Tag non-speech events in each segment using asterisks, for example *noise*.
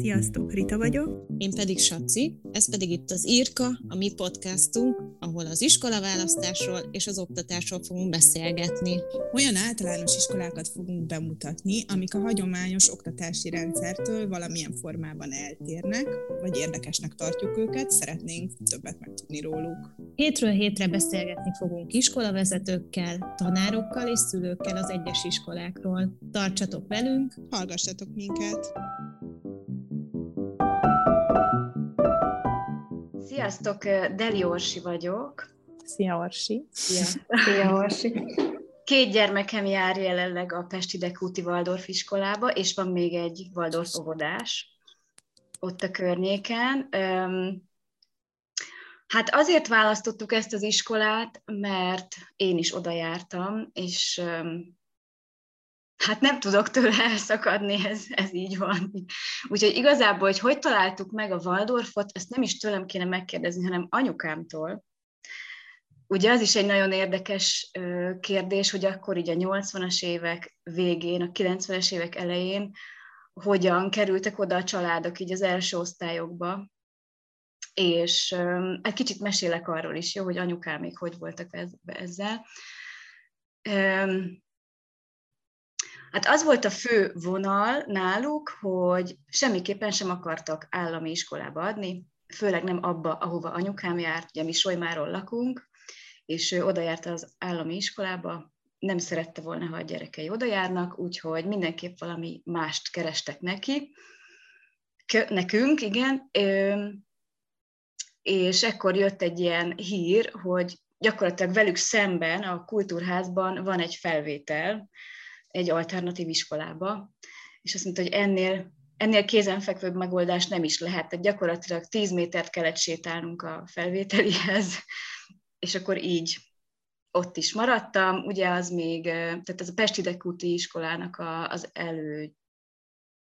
Sziasztok, Rita vagyok. Én pedig Saci, ez pedig itt az Írka, a mi podcastunk, ahol az iskolaválasztásról és az oktatásról fogunk beszélgetni. Olyan általános iskolákat fogunk bemutatni, amik a hagyományos oktatási rendszertől valamilyen formában eltérnek, vagy érdekesnek tartjuk őket, szeretnénk többet megtudni róluk. Hétről hétre beszélgetni fogunk iskolavezetőkkel, tanárokkal és szülőkkel az egyes iskolákról. Tartsatok velünk, hallgassatok minket! Sziasztok, Deli Orsi vagyok. Szia Orsi. Szia, Szia *laughs* Orsi. Két gyermekem jár jelenleg a Pesti Dekúti Waldorf iskolába, és van még egy Waldorf óvodás ott a környéken. Hát azért választottuk ezt az iskolát, mert én is oda jártam, és hát nem tudok tőle elszakadni, ez, ez így van. Úgyhogy igazából, hogy hogy találtuk meg a Waldorfot, ezt nem is tőlem kéne megkérdezni, hanem anyukámtól. Ugye az is egy nagyon érdekes kérdés, hogy akkor így a 80-as évek végén, a 90-es évek elején hogyan kerültek oda a családok így az első osztályokba, és egy kicsit mesélek arról is, jó, hogy anyukám még hogy voltak ezzel. Hát az volt a fő vonal náluk, hogy semmiképpen sem akartak állami iskolába adni, főleg nem abba, ahova anyukám járt, ugye mi Solymáról lakunk, és ő oda járt az állami iskolába, nem szerette volna, ha a gyerekei oda járnak, úgyhogy mindenképp valami mást kerestek neki, nekünk, igen, és ekkor jött egy ilyen hír, hogy gyakorlatilag velük szemben a kultúrházban van egy felvétel, egy alternatív iskolába, és azt mondta, hogy ennél, ennél kézenfekvőbb megoldás nem is lehet. Tehát gyakorlatilag 10 métert kellett sétálnunk a felvételihez, *laughs* és akkor így ott is maradtam. Ugye az még, tehát ez a Pesti Dekúti iskolának a, az elő,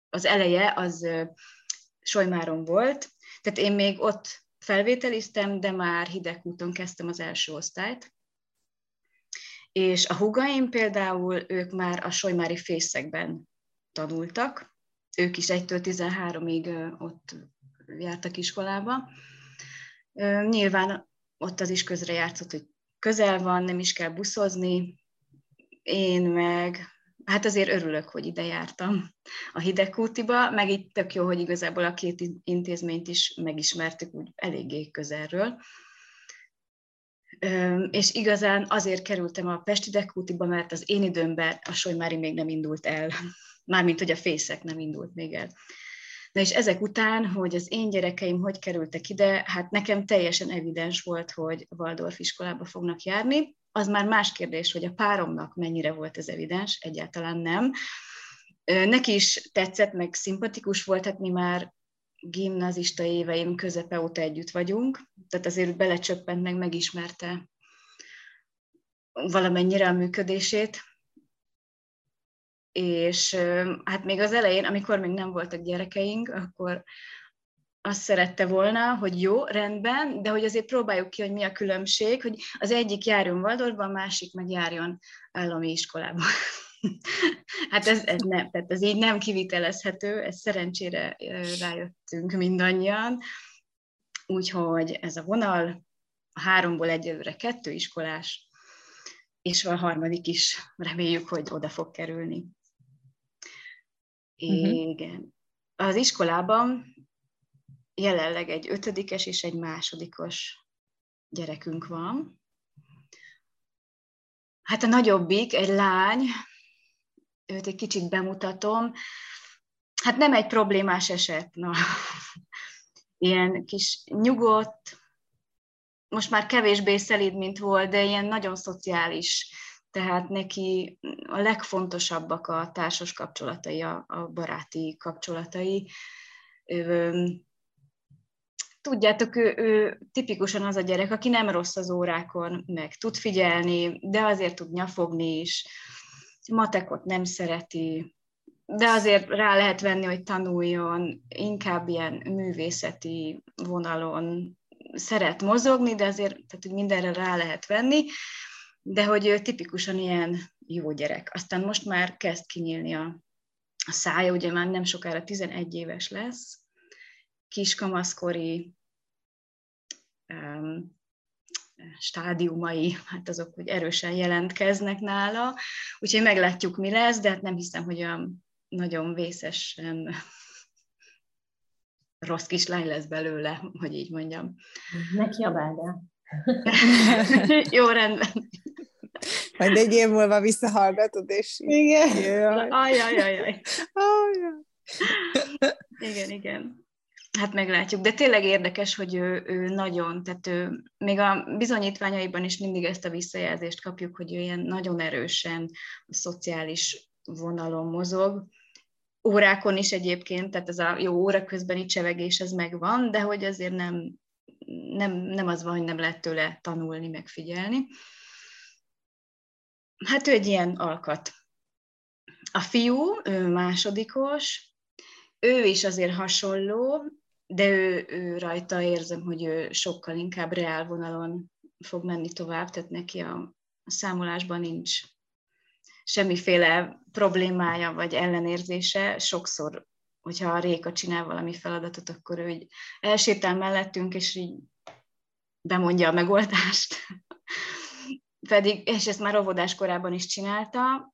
az eleje az Solymáron volt, tehát én még ott felvételiztem, de már Hidegkúton kezdtem az első osztályt, és a hugaim például, ők már a Solymári fészekben tanultak, ők is 1-től 13-ig ott jártak iskolába. Nyilván ott az is közre játszott, hogy közel van, nem is kell buszozni, én meg, hát azért örülök, hogy ide jártam a Hidegkútiba, meg itt tök jó, hogy igazából a két intézményt is megismertük úgy eléggé közelről és igazán azért kerültem a Pesti Dekútiba, mert az én időmben a Solymári még nem indult el, *laughs* mármint, hogy a fészek nem indult még el. Na és ezek után, hogy az én gyerekeim hogy kerültek ide, hát nekem teljesen evidens volt, hogy Waldorf iskolába fognak járni. Az már más kérdés, hogy a páromnak mennyire volt ez evidens, egyáltalán nem. Neki is tetszett, meg szimpatikus volt, hát mi már gimnazista éveim közepe óta együtt vagyunk, tehát azért belecsöppent meg, megismerte valamennyire a működését. És hát még az elején, amikor még nem voltak gyerekeink, akkor azt szerette volna, hogy jó, rendben, de hogy azért próbáljuk ki, hogy mi a különbség, hogy az egyik járjon Valdorba, a másik meg járjon állami iskolába. *laughs* hát ez, ez nem, tehát ez így nem kivitelezhető, ez szerencsére rájöttünk mindannyian. Úgyhogy ez a vonal, a háromból egyelőre kettő iskolás, és a harmadik is reméljük, hogy oda fog kerülni. Uh-huh. Igen. Az iskolában jelenleg egy ötödikes és egy másodikos gyerekünk van. Hát a nagyobbik, egy lány, őt egy kicsit bemutatom. Hát nem egy problémás eset, na. Ilyen kis nyugodt, most már kevésbé szelíd, mint volt, de ilyen nagyon szociális. Tehát neki a legfontosabbak a társas kapcsolatai, a, a baráti kapcsolatai. Tudjátok, ő, ő tipikusan az a gyerek, aki nem rossz az órákon, meg tud figyelni, de azért tud nyafogni is matekot nem szereti, de azért rá lehet venni, hogy tanuljon, inkább ilyen művészeti vonalon szeret mozogni, de azért tehát, hogy mindenre rá lehet venni, de hogy ő tipikusan ilyen jó gyerek. Aztán most már kezd kinyílni a, a szája, ugye már nem sokára 11 éves lesz, kiskamaszkori um, stádiumai, hát azok hogy erősen jelentkeznek nála, úgyhogy meglátjuk, mi lesz, de hát nem hiszem, hogy olyan nagyon vészesen rossz kislány lesz belőle, hogy így mondjam. Ne kiabáld *laughs* el. Jó, rendben. Majd egy év múlva visszahallgatod, és igen. Ajaj, ajaj. Ajaj. Igen, igen. Hát meglátjuk, de tényleg érdekes, hogy ő, ő nagyon, tehát ő, még a bizonyítványaiban is mindig ezt a visszajelzést kapjuk, hogy ő ilyen nagyon erősen a szociális vonalon mozog, órákon is egyébként, tehát ez a jó óra közbeni csevegés, ez megvan, de hogy azért nem, nem, nem az van, hogy nem lehet tőle tanulni, megfigyelni. Hát ő egy ilyen alkat. A fiú, ő másodikos, ő is azért hasonló, de ő, ő rajta érzem, hogy ő sokkal inkább reál vonalon fog menni tovább, tehát neki a, a számolásban nincs semmiféle problémája vagy ellenérzése. Sokszor, hogyha a Réka csinál valami feladatot, akkor ő így elsétál mellettünk, és így bemondja a megoldást. *laughs* Pedig, és ezt már óvodás korában is csinálta.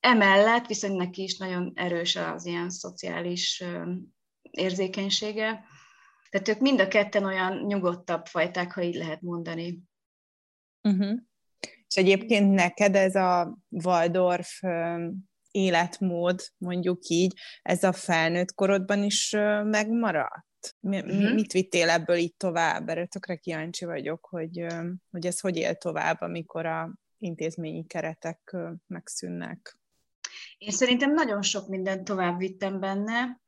Emellett viszont neki is nagyon erős az ilyen szociális érzékenysége. Tehát ők mind a ketten olyan nyugodtabb fajták, ha így lehet mondani. Uh-huh. És egyébként neked ez a Waldorf életmód, mondjuk így, ez a felnőtt korodban is megmaradt? Mi, uh-huh. Mit vittél ebből így tovább? Erre tökre kíváncsi vagyok, hogy, hogy ez hogy él tovább, amikor a intézményi keretek megszűnnek. Én szerintem nagyon sok mindent tovább vittem benne.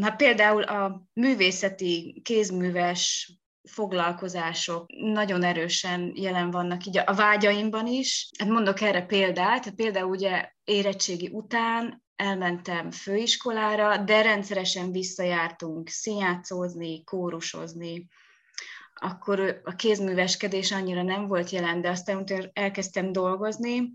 Hát például a művészeti, kézműves foglalkozások nagyon erősen jelen vannak így a vágyaimban is. Hát mondok erre példát, hát például ugye érettségi után elmentem főiskolára, de rendszeresen visszajártunk színjátszózni, kórusozni, akkor a kézműveskedés annyira nem volt jelen, de aztán, elkezdtem dolgozni,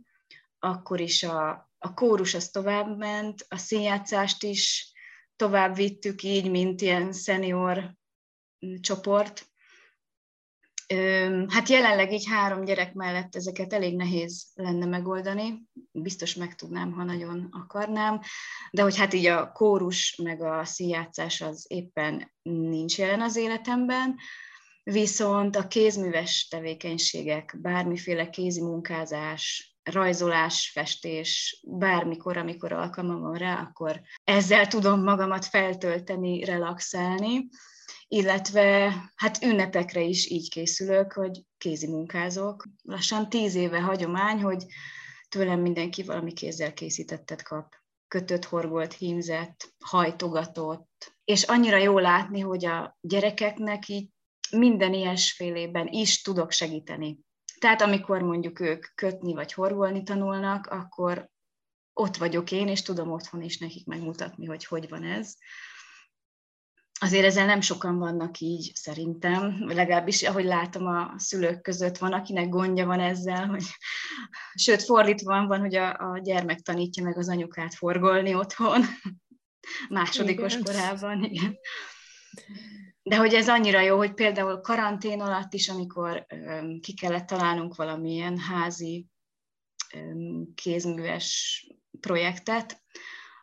akkor is a, a kórus az tovább ment, a színjátszást is tovább vittük így, mint ilyen szenior csoport. Hát jelenleg így három gyerek mellett ezeket elég nehéz lenne megoldani, biztos meg tudnám, ha nagyon akarnám, de hogy hát így a kórus meg a színjátszás az éppen nincs jelen az életemben, viszont a kézműves tevékenységek, bármiféle kézi munkázás, rajzolás, festés, bármikor, amikor alkalmam van rá, akkor ezzel tudom magamat feltölteni, relaxálni illetve hát ünnepekre is így készülök, hogy kézi munkázok. Lassan tíz éve hagyomány, hogy tőlem mindenki valami kézzel készítettet kap. Kötött, horgolt, hímzett, hajtogatott. És annyira jó látni, hogy a gyerekeknek így minden ilyesfélében is tudok segíteni. Tehát amikor mondjuk ők kötni vagy horgolni tanulnak, akkor ott vagyok én, és tudom otthon is nekik megmutatni, hogy hogy van ez azért ezzel nem sokan vannak így, szerintem, legalábbis ahogy látom a szülők között van, akinek gondja van ezzel, hogy sőt, fordítva van, hogy a, a gyermek tanítja meg az anyukát forgolni otthon, másodikos igen. korában, igen. De hogy ez annyira jó, hogy például karantén alatt is, amikor ki kellett találnunk valamilyen házi kézműves projektet,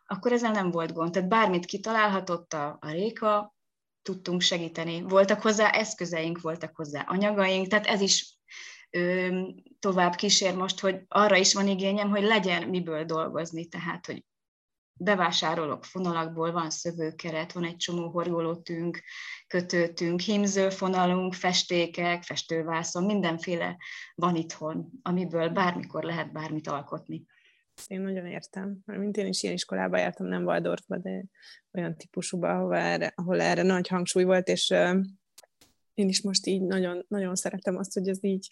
akkor ezzel nem volt gond. Tehát bármit kitalálhatott a, a Réka, tudtunk segíteni. Voltak hozzá eszközeink, voltak hozzá anyagaink, tehát ez is ö, tovább kísér most, hogy arra is van igényem, hogy legyen miből dolgozni, tehát, hogy bevásárolok fonalakból, van szövőkeret, van egy csomó horgolótünk, kötőtünk, hímzőfonalunk, festékek, festővászon, mindenféle van itthon, amiből bármikor lehet bármit alkotni. Én nagyon értem. Mint én is ilyen iskolába jártam, nem Waldorfba, de olyan típusúba, ahol erre, ahol erre nagy hangsúly volt, és én is most így nagyon, nagyon szeretem azt, hogy ez így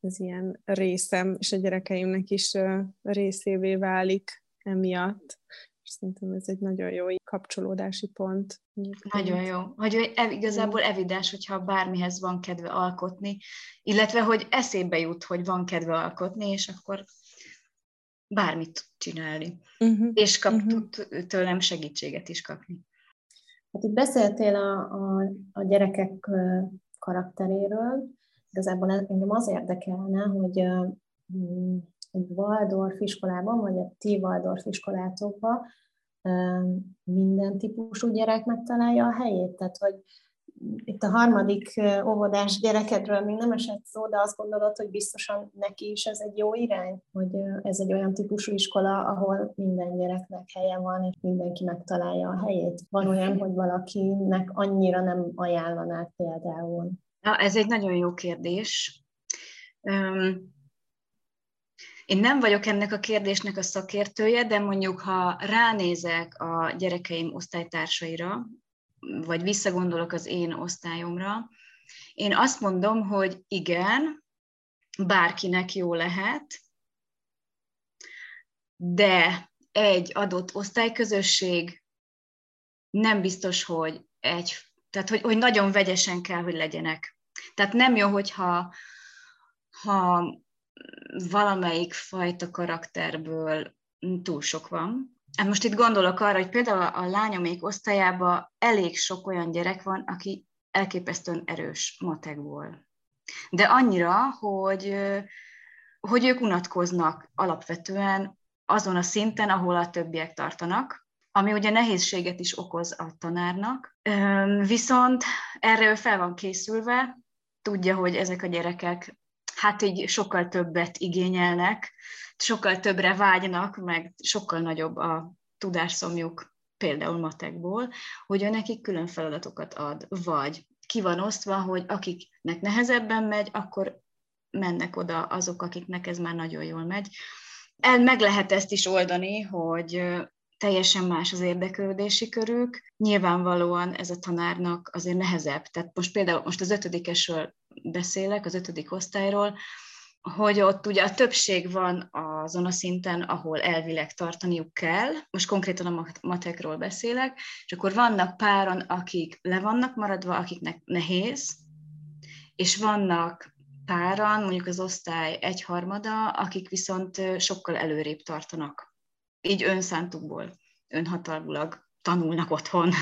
az ilyen részem, és a gyerekeimnek is részévé válik emiatt. És szerintem ez egy nagyon jó kapcsolódási pont. Nagyon jó. Hogy igazából evidens, hogyha bármihez van kedve alkotni, illetve hogy eszébe jut, hogy van kedve alkotni, és akkor bármit csinálni. Uh-huh. És kap uh-huh. tőlem segítséget is kapni. Hát itt beszéltél a, a, a gyerekek karakteréről, igazából engem az érdekelne, hogy Waldorf iskolában, vagy a ti Waldorf iskolátokban minden típusú gyerek megtalálja a helyét, tehát hogy itt a harmadik óvodás gyerekedről még nem esett szó, de azt gondolod, hogy biztosan neki is ez egy jó irány, hogy ez egy olyan típusú iskola, ahol minden gyereknek helye van, és mindenki megtalálja a helyét. Van olyan, hogy valakinek annyira nem ajánlanák például. Na, ez egy nagyon jó kérdés. Én nem vagyok ennek a kérdésnek a szakértője, de mondjuk, ha ránézek a gyerekeim osztálytársaira, vagy visszagondolok az én osztályomra, én azt mondom, hogy igen, bárkinek jó lehet, de egy adott osztályközösség nem biztos, hogy egy, tehát hogy, hogy nagyon vegyesen kell, hogy legyenek. Tehát nem jó, hogyha ha valamelyik fajta karakterből túl sok van, Hát most itt gondolok arra, hogy például a lányomék osztályában elég sok olyan gyerek van, aki elképesztően erős matekból. De annyira, hogy, hogy ők unatkoznak alapvetően azon a szinten, ahol a többiek tartanak, ami ugye nehézséget is okoz a tanárnak. Viszont erre ő fel van készülve, tudja, hogy ezek a gyerekek hát így sokkal többet igényelnek, sokkal többre vágynak, meg sokkal nagyobb a tudásszomjuk, például matekból, hogy ő nekik külön feladatokat ad, vagy ki van osztva, hogy akiknek nehezebben megy, akkor mennek oda azok, akiknek ez már nagyon jól megy. El meg lehet ezt is oldani, hogy teljesen más az érdeklődési körük. Nyilvánvalóan ez a tanárnak azért nehezebb. Tehát most például most az ötödikesről beszélek, az ötödik osztályról, hogy ott ugye a többség van azon a szinten, ahol elvileg tartaniuk kell, most konkrétan a matekról beszélek, és akkor vannak páran, akik le vannak maradva, akiknek nehéz, és vannak páran, mondjuk az osztály egyharmada, akik viszont sokkal előrébb tartanak. Így önszántukból, önhatalmulag tanulnak otthon.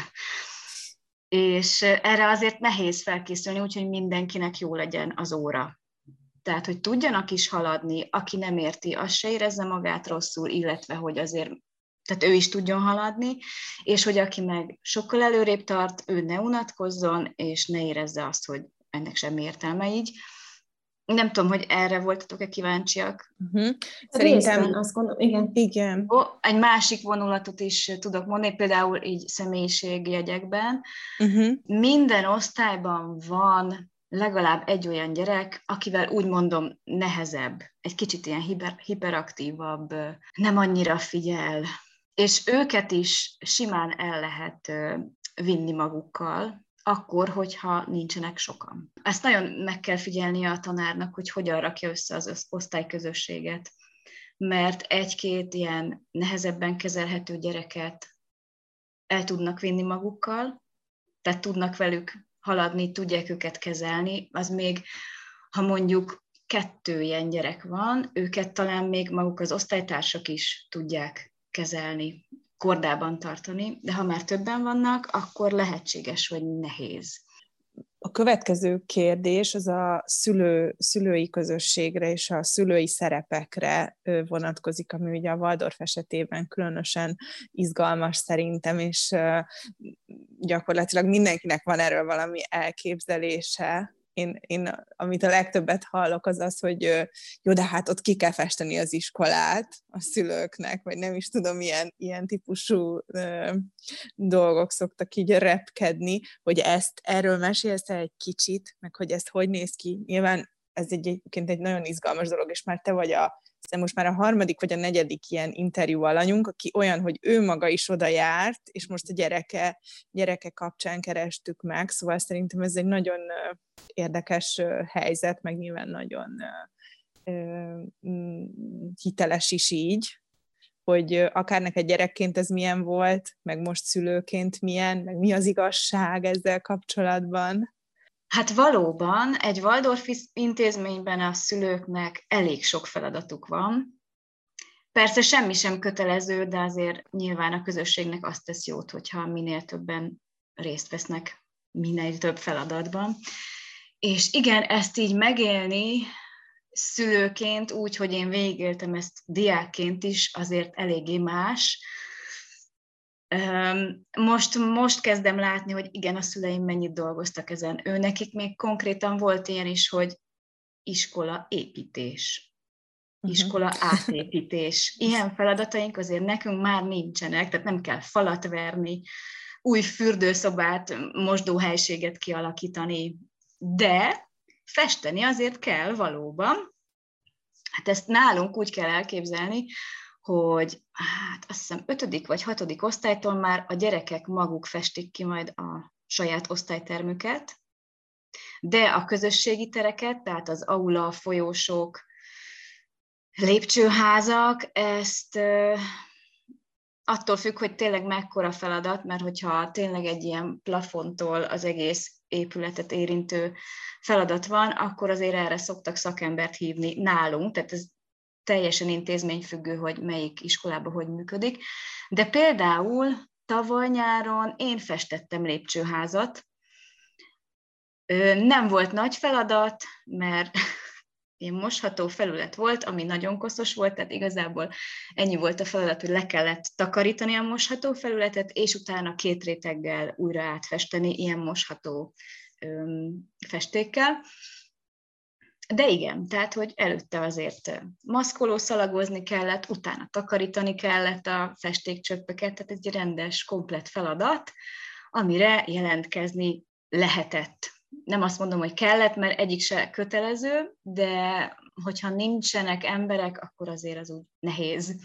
És erre azért nehéz felkészülni, úgyhogy mindenkinek jó legyen az óra tehát, hogy tudjanak is haladni, aki nem érti, az se érezze magát rosszul, illetve, hogy azért tehát ő is tudjon haladni, és hogy aki meg sokkal előrébb tart, ő ne unatkozzon, és ne érezze azt, hogy ennek semmi értelme így. Nem tudom, hogy erre voltatok-e kíváncsiak. Uh-huh. Szerintem Részben, azt gondolom, igen. igen. Ó, egy másik vonulatot is tudok mondani, például így személyiségjegyekben. Uh-huh. Minden osztályban van legalább egy olyan gyerek, akivel úgy mondom nehezebb, egy kicsit ilyen hiper, hiperaktívabb, nem annyira figyel, és őket is simán el lehet vinni magukkal, akkor, hogyha nincsenek sokan. Ezt nagyon meg kell figyelnie a tanárnak, hogy hogyan rakja össze az osztályközösséget, mert egy-két ilyen nehezebben kezelhető gyereket el tudnak vinni magukkal, tehát tudnak velük haladni, tudják őket kezelni, az még, ha mondjuk kettő ilyen gyerek van, őket talán még maguk az osztálytársak is tudják kezelni, kordában tartani, de ha már többen vannak, akkor lehetséges, hogy nehéz. A következő kérdés az a szülő, szülői közösségre és a szülői szerepekre vonatkozik, ami ugye a Waldorf esetében különösen izgalmas szerintem, és gyakorlatilag mindenkinek van erről valami elképzelése, én, én, amit a legtöbbet hallok, az az, hogy jó, de hát ott ki kell festeni az iskolát a szülőknek, vagy nem is tudom, ilyen, ilyen típusú ö, dolgok szoktak így repkedni, hogy ezt, erről mesélsz egy kicsit, meg hogy ezt hogy néz ki. Nyilván ez egy, egyébként egy nagyon izgalmas dolog, és már te vagy a hiszen most már a harmadik vagy a negyedik ilyen interjú alanyunk, aki olyan, hogy ő maga is oda járt, és most a gyereke, gyereke kapcsán kerestük meg, szóval szerintem ez egy nagyon érdekes helyzet, meg nyilván nagyon mm, hiteles is így, hogy akár neked gyerekként ez milyen volt, meg most szülőként milyen, meg mi az igazság ezzel kapcsolatban. Hát valóban egy Waldorf intézményben a szülőknek elég sok feladatuk van. Persze semmi sem kötelező, de azért nyilván a közösségnek azt tesz jót, hogyha minél többen részt vesznek minél több feladatban. És igen, ezt így megélni szülőként, úgy, hogy én végigéltem ezt diákként is, azért eléggé más. Most, most kezdem látni, hogy igen, a szüleim mennyit dolgoztak ezen. Ő nekik még konkrétan volt ilyen is, hogy iskola építés, mhm. iskola átépítés. *laughs* Ilyen feladataink azért nekünk már nincsenek, tehát nem kell falat verni, új fürdőszobát, mosdóhelységet kialakítani, de festeni azért kell valóban. Hát ezt nálunk úgy kell elképzelni, hogy hát azt hiszem ötödik vagy hatodik osztálytól már a gyerekek maguk festik ki majd a saját osztálytermüket, de a közösségi tereket, tehát az aula, folyósok, lépcsőházak, ezt attól függ, hogy tényleg mekkora feladat, mert hogyha tényleg egy ilyen plafontól az egész épületet érintő feladat van, akkor azért erre szoktak szakembert hívni nálunk, tehát ez teljesen intézményfüggő, hogy melyik iskolában hogy működik. De például tavaly nyáron én festettem lépcsőházat. Nem volt nagy feladat, mert *laughs* ilyen mosható felület volt, ami nagyon koszos volt, tehát igazából ennyi volt a feladat, hogy le kellett takarítani a mosható felületet, és utána két réteggel újra átfesteni ilyen mosható festékkel. De igen, tehát, hogy előtte azért maszkoló szalagozni kellett, utána takarítani kellett a festékcsöppeket, tehát egy rendes, komplet feladat, amire jelentkezni lehetett nem azt mondom, hogy kellett, mert egyik se kötelező, de hogyha nincsenek emberek, akkor azért az úgy nehéz.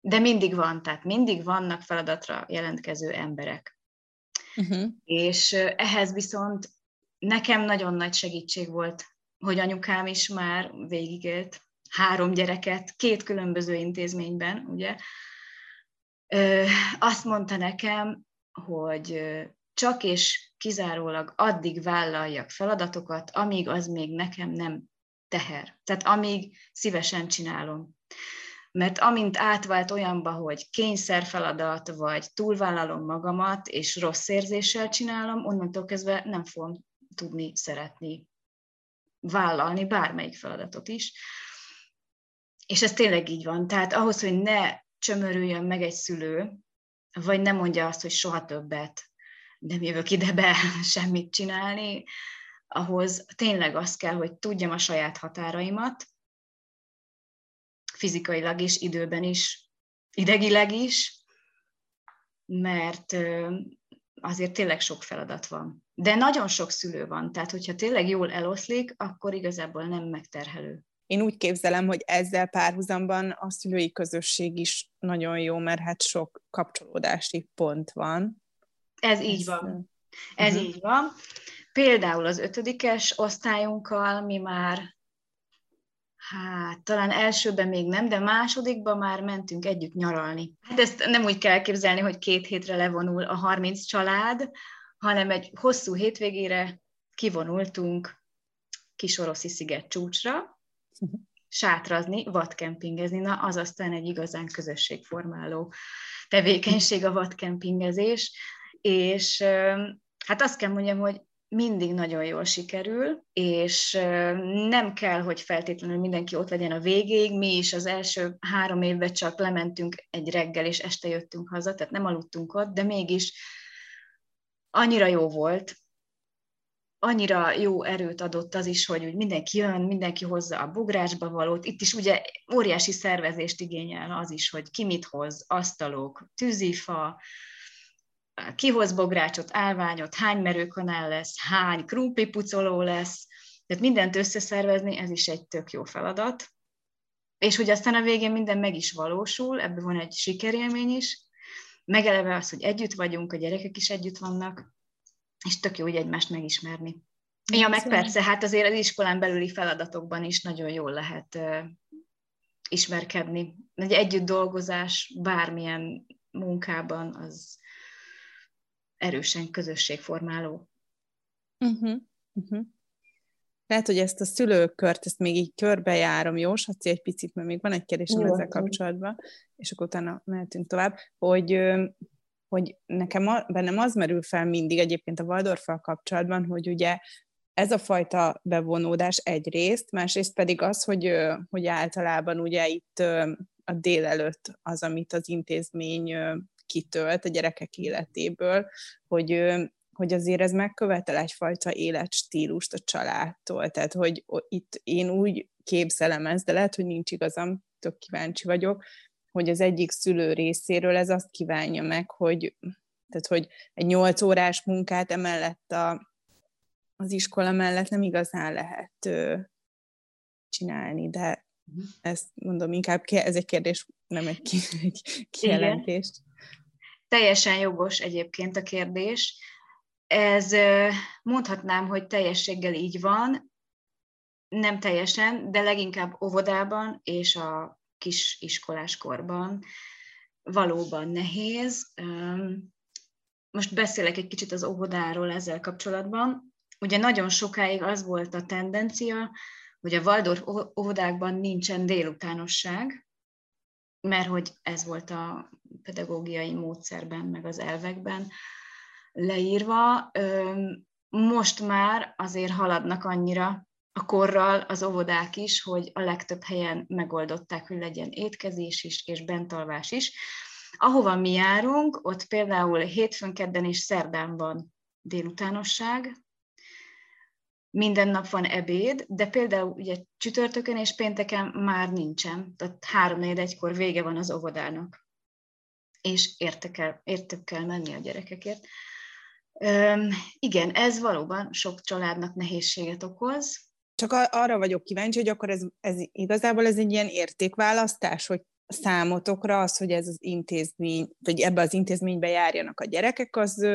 De mindig van, tehát mindig vannak feladatra jelentkező emberek. Uh-huh. És ehhez viszont nekem nagyon nagy segítség volt, hogy anyukám is már végigélt három gyereket, két különböző intézményben, ugye. Azt mondta nekem, hogy csak és kizárólag addig vállaljak feladatokat, amíg az még nekem nem teher. Tehát amíg szívesen csinálom. Mert amint átvált olyanba, hogy kényszer feladat, vagy túlvállalom magamat, és rossz érzéssel csinálom, onnantól kezdve nem fogom tudni szeretni vállalni bármelyik feladatot is. És ez tényleg így van. Tehát ahhoz, hogy ne csömörüljön meg egy szülő, vagy ne mondja azt, hogy soha többet nem jövök ide be *laughs* semmit csinálni, ahhoz tényleg az kell, hogy tudjam a saját határaimat, fizikailag is, időben is, idegileg is, mert azért tényleg sok feladat van. De nagyon sok szülő van, tehát hogyha tényleg jól eloszlik, akkor igazából nem megterhelő. Én úgy képzelem, hogy ezzel párhuzamban a szülői közösség is nagyon jó, mert hát sok kapcsolódási pont van. Ez így van. Ez uh-huh. így van. Például az ötödikes osztályunkkal mi már, hát talán elsőben még nem, de másodikban már mentünk együtt nyaralni. Hát ezt nem úgy kell elképzelni, hogy két hétre levonul a 30 család, hanem egy hosszú hétvégére kivonultunk Kisoroszi sziget csúcsra, sátrazni, vadkempingezni. Na, az aztán egy igazán közösségformáló tevékenység a vadkempingezés és hát azt kell mondjam, hogy mindig nagyon jól sikerül, és nem kell, hogy feltétlenül mindenki ott legyen a végéig. Mi is az első három évben csak lementünk egy reggel, és este jöttünk haza, tehát nem aludtunk ott, de mégis annyira jó volt, annyira jó erőt adott az is, hogy úgy mindenki jön, mindenki hozza a bográsba valót. Itt is ugye óriási szervezést igényel az is, hogy ki mit hoz, asztalok, tűzifa, kihoz bográcsot, állványot, hány merőkanál lesz, hány krumplipucoló lesz, tehát mindent összeszervezni, ez is egy tök jó feladat. És hogy aztán a végén minden meg is valósul, ebből van egy sikerélmény is, megeleve az, hogy együtt vagyunk, a gyerekek is együtt vannak, és tök jó, hogy egymást megismerni. Ja, meg persze, hát azért az iskolán belüli feladatokban is nagyon jól lehet uh, ismerkedni. Egy együtt dolgozás bármilyen munkában az erősen közösségformáló. Uh-huh. Uh-huh. Lehet, hogy ezt a szülőkört, ezt még így körbejárom, jó, Saci, egy picit, mert még van egy kérdésem jó, ezzel kapcsolatban, és akkor utána mehetünk tovább, hogy hogy nekem a, bennem az merül fel mindig egyébként a Waldorffal kapcsolatban, hogy ugye ez a fajta bevonódás egyrészt, másrészt pedig az, hogy, hogy általában ugye itt a délelőtt az, amit az intézmény kitölt a gyerekek életéből, hogy, hogy azért ez megkövetel egyfajta életstílust a családtól. Tehát, hogy itt én úgy képzelem ezt, de lehet, hogy nincs igazam, tök kíváncsi vagyok, hogy az egyik szülő részéről ez azt kívánja meg, hogy, tehát, hogy egy nyolc órás munkát emellett a, az iskola mellett nem igazán lehet ö, csinálni, de uh-huh. ezt mondom, inkább ez egy kérdés, nem egy, ki, egy kijelentés. Igen. Teljesen jogos egyébként a kérdés. Ez mondhatnám, hogy teljességgel így van, nem teljesen, de leginkább óvodában és a kis iskoláskorban valóban nehéz. Most beszélek egy kicsit az óvodáról ezzel kapcsolatban. Ugye nagyon sokáig az volt a tendencia, hogy a Waldorf óvodákban nincsen délutánosság, mert hogy ez volt a pedagógiai módszerben, meg az elvekben leírva. Most már azért haladnak annyira a korral az óvodák is, hogy a legtöbb helyen megoldották, hogy legyen étkezés is, és bentalvás is. Ahova mi járunk, ott például hétfőn, kedden és szerdán van délutánosság, minden nap van ebéd, de például ugye csütörtökön és pénteken már nincsen, tehát három egykor vége van az óvodának, és értek el, értek kell menni a gyerekekért. Üm, igen, ez valóban sok családnak nehézséget okoz, csak arra vagyok kíváncsi, hogy akkor ez, ez igazából ez egy ilyen értékválasztás, hogy számotokra az, hogy ez az intézmény, vagy ebbe az intézménybe járjanak a gyerekek, az,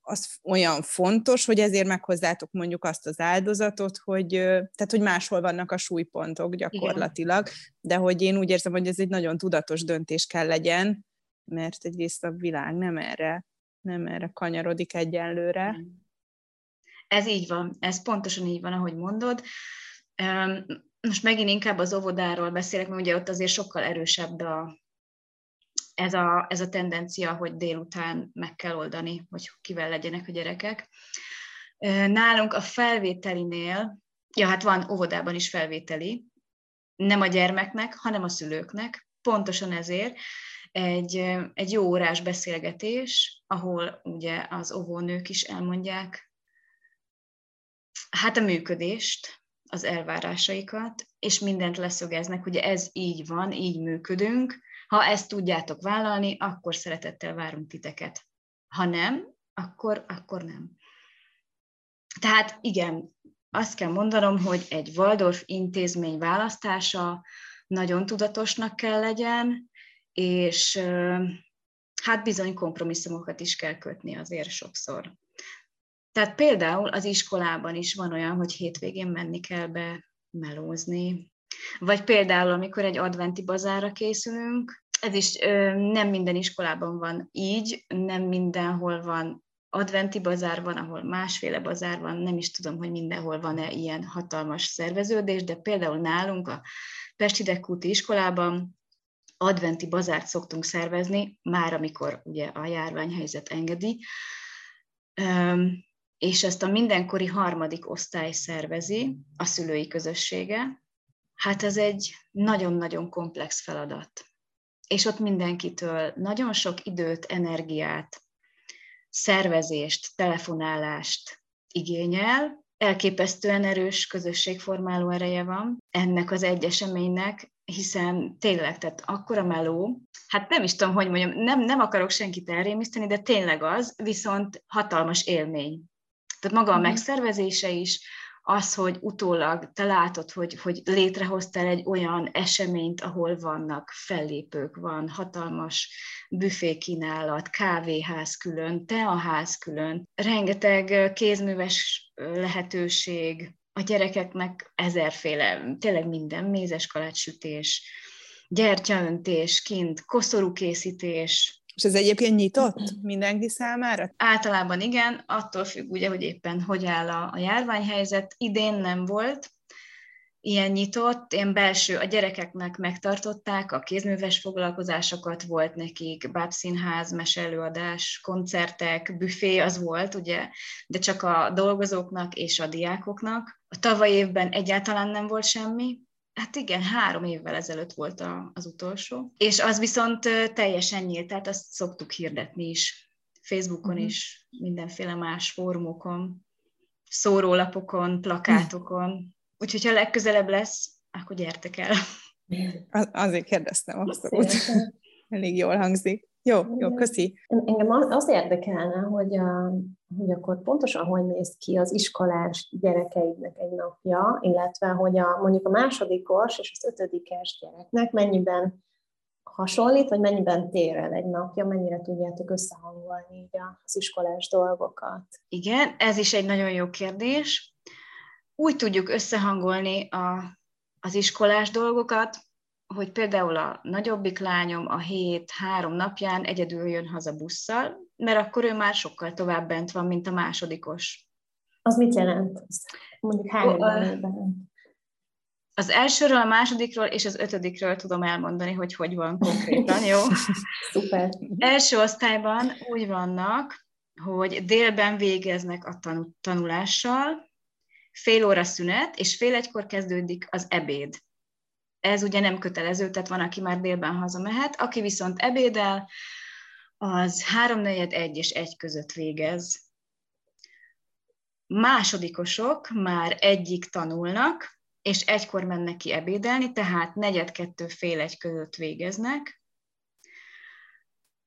az olyan fontos, hogy ezért meghozzátok mondjuk azt az áldozatot, hogy, tehát, hogy máshol vannak a súlypontok gyakorlatilag, Igen. de hogy én úgy érzem, hogy ez egy nagyon tudatos döntés kell legyen, mert egyrészt a világ nem erre, nem erre kanyarodik egyenlőre. Igen. Ez így van, ez pontosan így van, ahogy mondod. Most megint inkább az óvodáról beszélek, mert ugye ott azért sokkal erősebb a, ez, a, ez a tendencia, hogy délután meg kell oldani, hogy kivel legyenek a gyerekek. Nálunk a felvételinél, ja, hát van óvodában is felvételi, nem a gyermeknek, hanem a szülőknek, pontosan ezért, egy, egy jó órás beszélgetés, ahol ugye az óvónők is elmondják hát a működést, az elvárásaikat, és mindent leszögeznek, hogy ez így van, így működünk. Ha ezt tudjátok vállalni, akkor szeretettel várunk titeket. Ha nem, akkor, akkor nem. Tehát igen, azt kell mondanom, hogy egy Waldorf intézmény választása nagyon tudatosnak kell legyen, és hát bizony kompromisszumokat is kell kötni azért sokszor. Tehát például az iskolában is van olyan, hogy hétvégén menni kell be melózni. Vagy például, amikor egy adventi bazára készülünk, ez is ö, nem minden iskolában van így, nem mindenhol van adventi bazár van, ahol másféle bazár van, nem is tudom, hogy mindenhol van-e ilyen hatalmas szerveződés, de például nálunk a Pesti Dekúti iskolában adventi bazárt szoktunk szervezni, már amikor ugye a járványhelyzet engedi. És ezt a mindenkori harmadik osztály szervezi, a szülői közössége, hát ez egy nagyon-nagyon komplex feladat. És ott mindenkitől nagyon sok időt, energiát, szervezést, telefonálást igényel, elképesztően erős közösségformáló ereje van ennek az egy eseménynek, hiszen tényleg, tehát akkora meló, hát nem is tudom, hogy mondjam, nem, nem akarok senkit elrémiszteni, de tényleg az, viszont hatalmas élmény. Tehát maga a mhm. megszervezése is, az, hogy utólag te látod, hogy, hogy létrehoztál egy olyan eseményt, ahol vannak fellépők, van hatalmas büfékínálat, kávéház külön, teaház külön, rengeteg kézműves lehetőség, a gyerekeknek ezerféle, tényleg minden, mézes kalácssütés, gyertyaöntés, kint, koszorúkészítés, és ez egyébként nyitott mindenki számára? Általában igen, attól függ ugye, hogy éppen hogy áll a, a járványhelyzet. Idén nem volt, ilyen nyitott, ilyen belső, a gyerekeknek megtartották, a kézműves foglalkozásokat volt nekik, bábszínház, meselőadás, koncertek, büfé az volt, ugye, de csak a dolgozóknak és a diákoknak. A tavaly évben egyáltalán nem volt semmi, Hát igen, három évvel ezelőtt volt a, az utolsó. És az viszont teljesen nyílt, tehát azt szoktuk hirdetni is. Facebookon uh-huh. is, mindenféle más fórumokon, szórólapokon, plakátokon. Úgyhogy ha legközelebb lesz, akkor gyertek el. Az, azért kérdeztem abszolút. Elég jól hangzik. Jó, jó, köszi. Engem az érdekelne, hogy, a, hogy akkor pontosan hogy néz ki az iskolás gyerekeidnek egy napja, illetve hogy a, mondjuk a másodikos és az ötödikes gyereknek mennyiben hasonlít, vagy mennyiben tér el egy napja, mennyire tudjátok összehangolni így az iskolás dolgokat? Igen, ez is egy nagyon jó kérdés. Úgy tudjuk összehangolni a, az iskolás dolgokat, hogy például a nagyobbik lányom a hét három napján egyedül jön haza busszal, mert akkor ő már sokkal tovább bent van, mint a másodikos. Az mit jelent? Mondjuk hány évben? Az elsőről, a másodikról és az ötödikről tudom elmondani, hogy hogy van konkrétan, jó? *laughs* Szuper. Első osztályban úgy vannak, hogy délben végeznek a tanulással, fél óra szünet, és fél egykor kezdődik az ebéd. Ez ugye nem kötelező, tehát van, aki már délben hazamehet, aki viszont ebédel, az háromnegyed egy és egy között végez. Másodikosok már egyik tanulnak, és egykor mennek ki ebédelni, tehát negyed kettő fél egy között végeznek.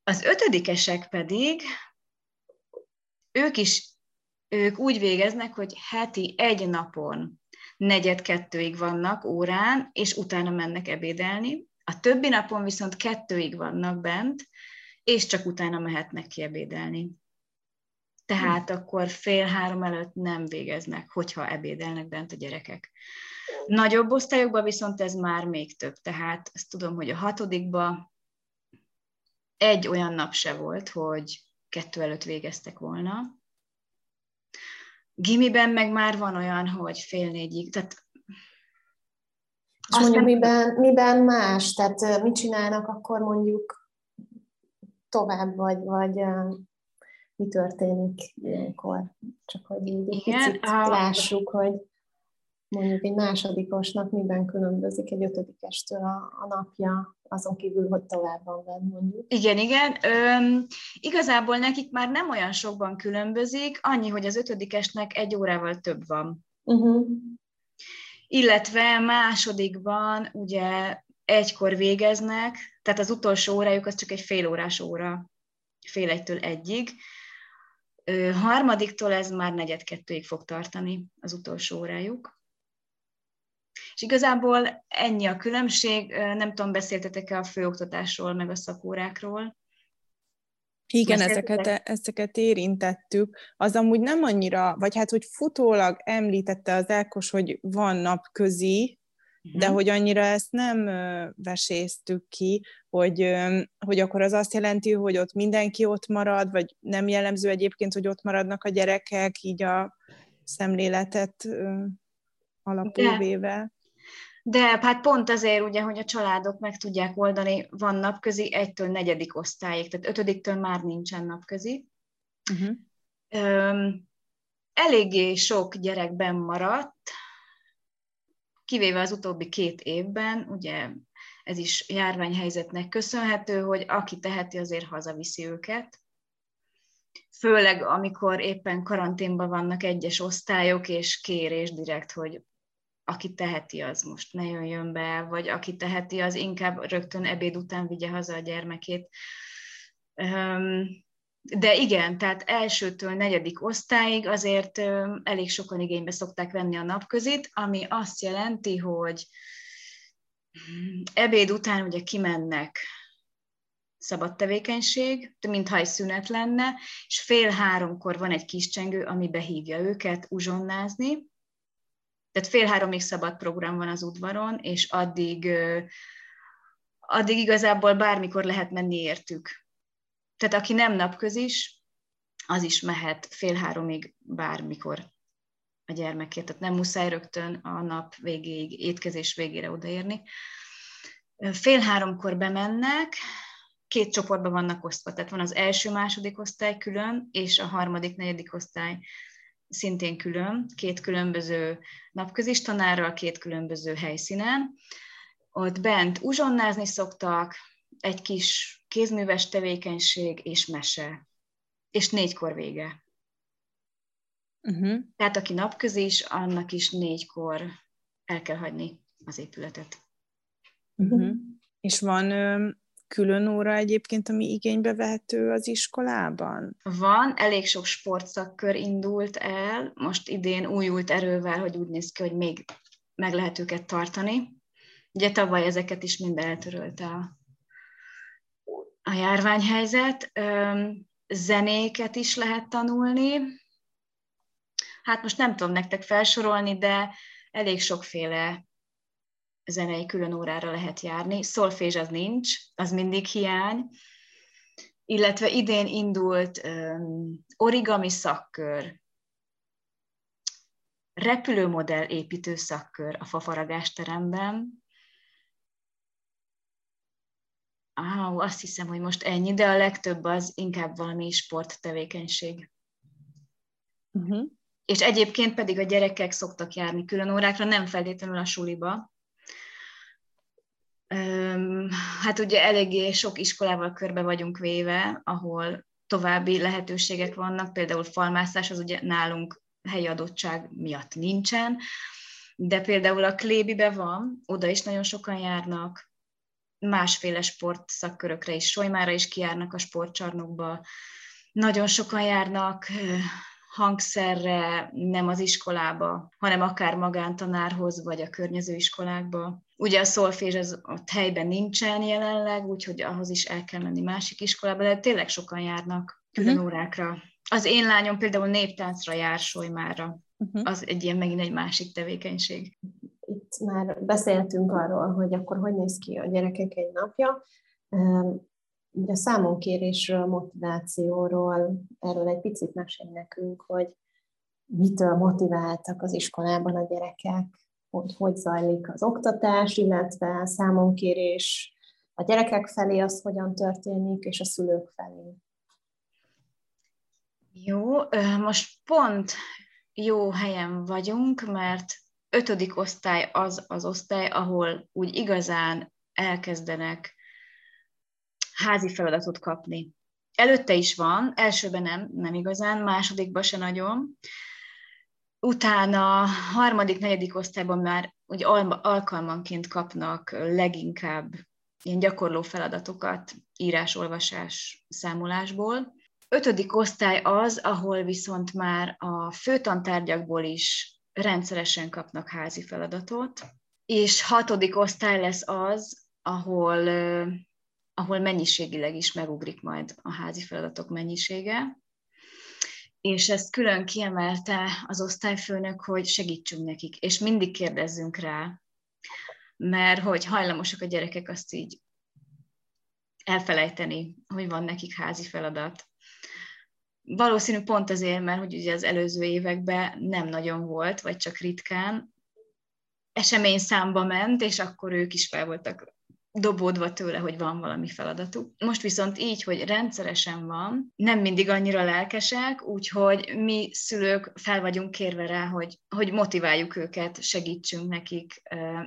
Az ötödikesek pedig, ők is ők úgy végeznek, hogy heti egy napon negyed kettőig vannak órán, és utána mennek ebédelni. A többi napon viszont kettőig vannak bent, és csak utána mehetnek ki ebédelni. Tehát hm. akkor fél három előtt nem végeznek, hogyha ebédelnek bent a gyerekek. Nagyobb osztályokban viszont ez már még több, tehát azt tudom, hogy a hatodikban egy olyan nap se volt, hogy kettő előtt végeztek volna. Gimiben meg már van olyan, hogy fél négyig, tehát és mondjuk nem... miben, miben más? Tehát mit csinálnak akkor mondjuk tovább, vagy, vagy mi történik ilyenkor? Csak hogy így egy Igen, picit a... lássuk, hogy mondjuk egy másodikosnak miben különbözik egy ötödikestől a, a napja, azon kívül, hogy tovább van benne mondjuk. Igen, igen. Üm, igazából nekik már nem olyan sokban különbözik, annyi, hogy az ötödikesnek egy órával több van. Uh-huh. Illetve másodikban ugye egykor végeznek, tehát az utolsó órájuk az csak egy fél órás óra, fél egytől egyig. Ö, harmadiktól ez már negyed kettőig fog tartani az utolsó órájuk. És igazából ennyi a különbség, nem tudom, beszéltetek-e a főoktatásról, meg a szakórákról? Igen, ezeket, ezeket érintettük. Az amúgy nem annyira, vagy hát, hogy futólag említette az Elkos, hogy van napközi, uh-huh. de hogy annyira ezt nem veséztük ki, hogy, hogy akkor az azt jelenti, hogy ott mindenki ott marad, vagy nem jellemző egyébként, hogy ott maradnak a gyerekek, így a szemléletet alapul véve. De hát pont azért ugye, hogy a családok meg tudják oldani, van napközi egytől negyedik osztályig, tehát ötödiktől már nincsen napközi. Uh-huh. Öm, eléggé sok gyerekben maradt, kivéve az utóbbi két évben, ugye ez is járványhelyzetnek köszönhető, hogy aki teheti, azért hazaviszi őket. Főleg, amikor éppen karanténban vannak egyes osztályok, és kérés direkt, hogy aki teheti, az most ne jöjjön be, vagy aki teheti, az inkább rögtön ebéd után vigye haza a gyermekét. De igen, tehát elsőtől negyedik osztályig azért elég sokan igénybe szokták venni a napközit, ami azt jelenti, hogy ebéd után ugye kimennek szabad tevékenység, mintha egy szünet lenne, és fél háromkor van egy kis csengő, ami behívja őket uzsonnázni, tehát fél háromig szabad program van az udvaron, és addig, addig igazából bármikor lehet menni értük. Tehát aki nem napközis, az is mehet fél háromig bármikor. a gyermekért, tehát nem muszáj rögtön a nap végéig, étkezés végére odaérni. Fél háromkor bemennek, két csoportban vannak osztva, tehát van az első, második osztály külön, és a harmadik, negyedik osztály szintén külön, két különböző napközis tanárral, két különböző helyszínen. Ott bent uzsonnázni szoktak, egy kis kézműves tevékenység és mese. És négykor vége. Uh-huh. Tehát aki napközis, annak is négykor el kell hagyni az épületet. Uh-huh. És van ö, külön óra egyébként, ami igénybe vehető az iskolában? Van, elég sok sportszakkör indult el, most idén újult erővel, hogy úgy néz ki, hogy még meg lehet őket tartani. Ugye tavaly ezeket is mind eltörölte a, a járványhelyzet. Zenéket is lehet tanulni. Hát most nem tudom nektek felsorolni, de elég sokféle zenei külön órára lehet járni. Szolfés az nincs, az mindig hiány. Illetve idén indult um, origami szakkör, repülőmodell építő szakkör a fafaragásteremben. Ah, azt hiszem, hogy most ennyi, de a legtöbb az inkább valami sporttevékenység. Uh-huh. És egyébként pedig a gyerekek szoktak járni külön órákra, nem feltétlenül a suliba, Hát ugye eléggé sok iskolával körbe vagyunk véve, ahol további lehetőségek vannak, például falmászás, az ugye nálunk helyi adottság miatt nincsen, de például a Klébibe van, oda is nagyon sokan járnak, másféle sportszakkörökre is, Solymára is kijárnak a sportcsarnokba, nagyon sokan járnak hangszerre, nem az iskolába, hanem akár magántanárhoz, vagy a környező iskolákba. Ugye a szolfés az ott helyben nincsen jelenleg, úgyhogy ahhoz is el kell menni másik iskolába, de tényleg sokan járnak külön uh-huh. órákra. Az én lányom például néptáncra jár Solymára. Uh-huh. Az egy ilyen megint egy másik tevékenység. Itt már beszéltünk arról, hogy akkor hogy néz ki a gyerekek egy napja. Ugye a számonkérésről, motivációról, erről egy picit mesél nekünk, hogy mitől motiváltak az iskolában a gyerekek, hogy hogy zajlik az oktatás, illetve számonkérés a gyerekek felé az hogyan történik, és a szülők felé. Jó, most pont jó helyen vagyunk, mert ötödik osztály az az osztály, ahol úgy igazán elkezdenek házi feladatot kapni. Előtte is van, elsőben nem, nem igazán, másodikban se nagyon. Utána harmadik, negyedik osztályban már úgy alkalmanként kapnak leginkább ilyen gyakorló feladatokat írás-olvasás számolásból. Ötödik osztály az, ahol viszont már a főtantárgyakból is rendszeresen kapnak házi feladatot, és hatodik osztály lesz az, ahol ahol mennyiségileg is megugrik majd a házi feladatok mennyisége. És ezt külön kiemelte az osztályfőnök, hogy segítsünk nekik, és mindig kérdezzünk rá, mert hogy hajlamosak a gyerekek azt így elfelejteni, hogy van nekik házi feladat. Valószínű pont azért, mert hogy ugye az előző években nem nagyon volt, vagy csak ritkán, esemény számba ment, és akkor ők is fel voltak dobódva tőle, hogy van valami feladatuk. Most viszont így, hogy rendszeresen van, nem mindig annyira lelkesek, úgyhogy mi szülők fel vagyunk kérve rá, hogy, hogy motiváljuk őket, segítsünk nekik,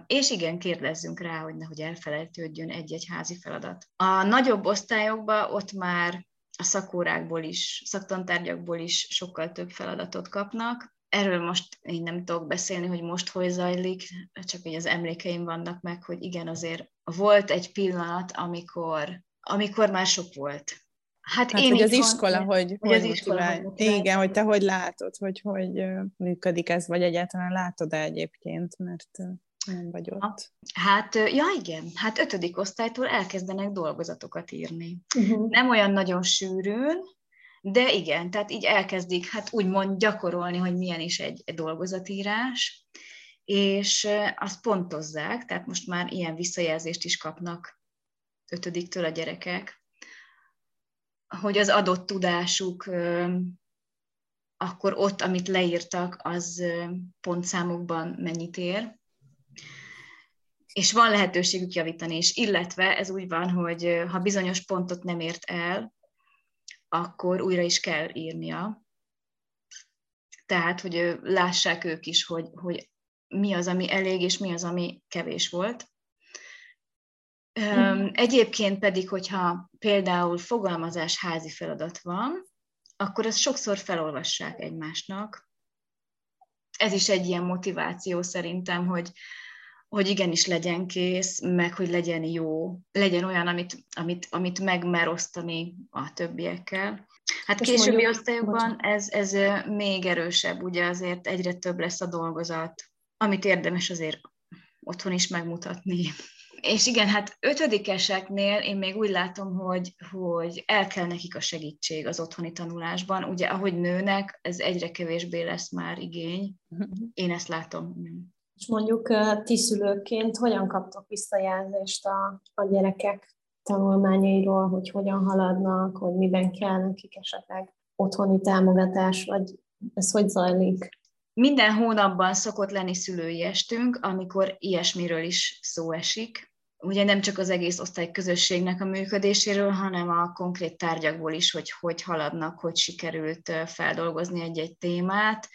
és igen, kérdezzünk rá, hogy nehogy elfelejtődjön egy-egy házi feladat. A nagyobb osztályokban ott már a szakórákból is, szaktantárgyakból is sokkal több feladatot kapnak, erről most én nem tudok beszélni, hogy most hogy zajlik, csak hogy az emlékeim vannak meg, hogy igen, azért volt egy pillanat, amikor, amikor már sok volt. Hát, hát én hogy az van, iskola, hogy, hogy, az iskola, hogy Igen, hogy te hogy látod, hogy hogy működik ez, vagy egyáltalán látod-e egyébként, mert nem vagy ott. Hát, ja igen, hát ötödik osztálytól elkezdenek dolgozatokat írni. Uh-huh. Nem olyan nagyon sűrűn, de igen, tehát így elkezdik hát úgymond gyakorolni, hogy milyen is egy dolgozatírás, és azt pontozzák, tehát most már ilyen visszajelzést is kapnak ötödiktől a gyerekek, hogy az adott tudásuk akkor ott, amit leírtak, az pontszámokban mennyit ér, és van lehetőségük javítani is, illetve ez úgy van, hogy ha bizonyos pontot nem ért el, akkor újra is kell írnia. Tehát, hogy lássák ők is, hogy, hogy mi az, ami elég, és mi az, ami kevés volt. Mm. Egyébként pedig, hogyha például fogalmazás házi feladat van, akkor azt sokszor felolvassák egymásnak. Ez is egy ilyen motiváció szerintem, hogy, hogy igenis legyen kész, meg hogy legyen jó, legyen olyan, amit, amit, amit megmer osztani a többiekkel. Hát És későbbi mondjuk, osztályokban ez, ez még erősebb, ugye azért egyre több lesz a dolgozat, amit érdemes azért otthon is megmutatni. És igen, hát ötödikeseknél én még úgy látom, hogy, hogy el kell nekik a segítség az otthoni tanulásban. Ugye, ahogy nőnek, ez egyre kevésbé lesz már igény. Mhm. Én ezt látom. És mondjuk ti szülőként hogyan kaptok visszajelzést a, a gyerekek tanulmányairól, hogy hogyan haladnak, hogy miben kell nekik esetleg otthoni támogatás, vagy ez hogy zajlik? Minden hónapban szokott lenni szülői estünk, amikor ilyesmiről is szó esik. Ugye nem csak az egész osztály közösségnek a működéséről, hanem a konkrét tárgyakból is, hogy hogy haladnak, hogy sikerült feldolgozni egy-egy témát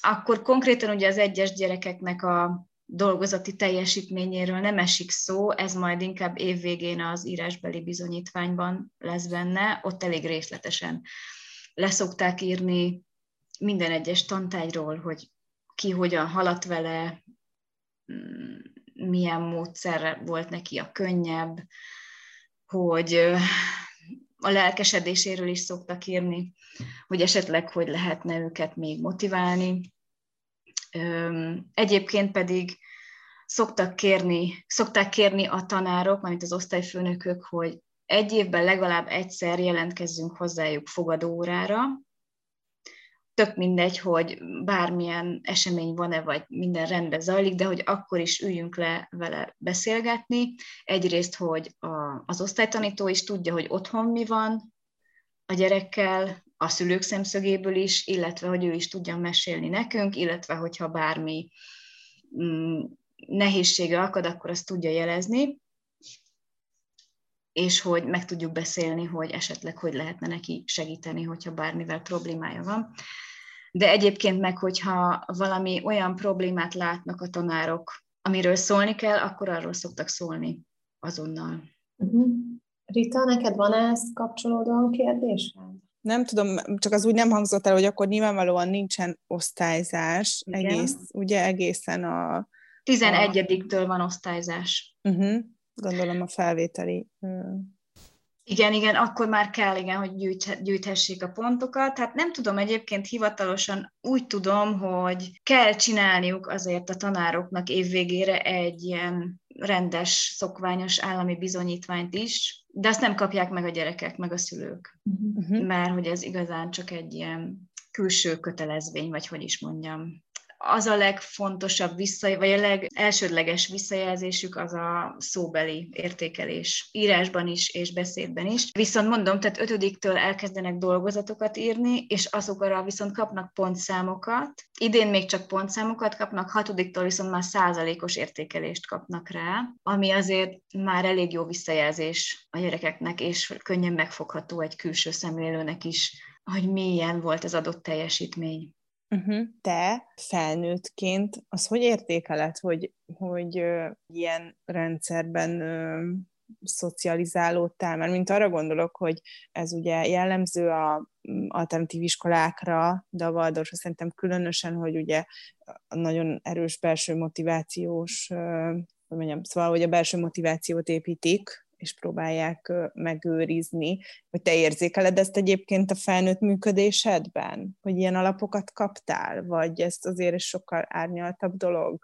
akkor konkrétan ugye az egyes gyerekeknek a dolgozati teljesítményéről nem esik szó, ez majd inkább évvégén az írásbeli bizonyítványban lesz benne, ott elég részletesen leszokták írni minden egyes tantárgyról, hogy ki hogyan haladt vele, mm, milyen módszer volt neki a könnyebb, hogy a lelkesedéséről is szoktak írni, hogy esetleg hogy lehetne őket még motiválni. Egyébként pedig szoktak kérni, szokták kérni a tanárok, amit az osztályfőnökök, hogy egy évben legalább egyszer jelentkezzünk hozzájuk fogadóórára, tök mindegy, hogy bármilyen esemény van-e, vagy minden rendben zajlik, de hogy akkor is üljünk le vele beszélgetni. Egyrészt, hogy a, az osztálytanító is tudja, hogy otthon mi van a gyerekkel, a szülők szemszögéből is, illetve hogy ő is tudja mesélni nekünk, illetve hogyha bármi mm, nehézsége akad, akkor azt tudja jelezni, és hogy meg tudjuk beszélni, hogy esetleg hogy lehetne neki segíteni, hogyha bármivel problémája van. De egyébként meg, hogyha valami olyan problémát látnak a tanárok, amiről szólni kell, akkor arról szoktak szólni azonnal. Uh-huh. Rita, neked van ezt kapcsolódóan kérdésed? Nem tudom, csak az úgy nem hangzott el, hogy akkor nyilvánvalóan nincsen osztályzás, Igen. egész, ugye egészen a... 11-től van osztályzás. Uh-huh. Gondolom a felvételi igen, igen, akkor már kell, igen, hogy gyűjthessék a pontokat. Hát nem tudom, egyébként hivatalosan úgy tudom, hogy kell csinálniuk azért a tanároknak évvégére egy ilyen rendes, szokványos állami bizonyítványt is, de azt nem kapják meg a gyerekek, meg a szülők. Uh-huh. Mert hogy ez igazán csak egy ilyen külső kötelezvény, vagy hogy is mondjam az a legfontosabb vissza, vagy a legelsődleges visszajelzésük az a szóbeli értékelés, írásban is és beszédben is. Viszont mondom, tehát ötödiktől elkezdenek dolgozatokat írni, és azokra viszont kapnak pontszámokat. Idén még csak pontszámokat kapnak, hatodiktól viszont már százalékos értékelést kapnak rá, ami azért már elég jó visszajelzés a gyerekeknek, és könnyen megfogható egy külső szemlélőnek is, hogy milyen volt az adott teljesítmény. Uh-huh. Te felnőttként az hogy értékeled, hogy, hogy uh, ilyen rendszerben uh, szocializálódtál? Mert mint arra gondolok, hogy ez ugye jellemző a alternatív iskolákra, de a Waldorfra szerintem különösen, hogy ugye nagyon erős belső motivációs, uh, hogy mondjam, szóval, hogy a belső motivációt építik, és próbálják megőrizni, hogy te érzékeled ezt egyébként a felnőtt működésedben, hogy ilyen alapokat kaptál, vagy ezt azért is sokkal árnyaltabb dolog?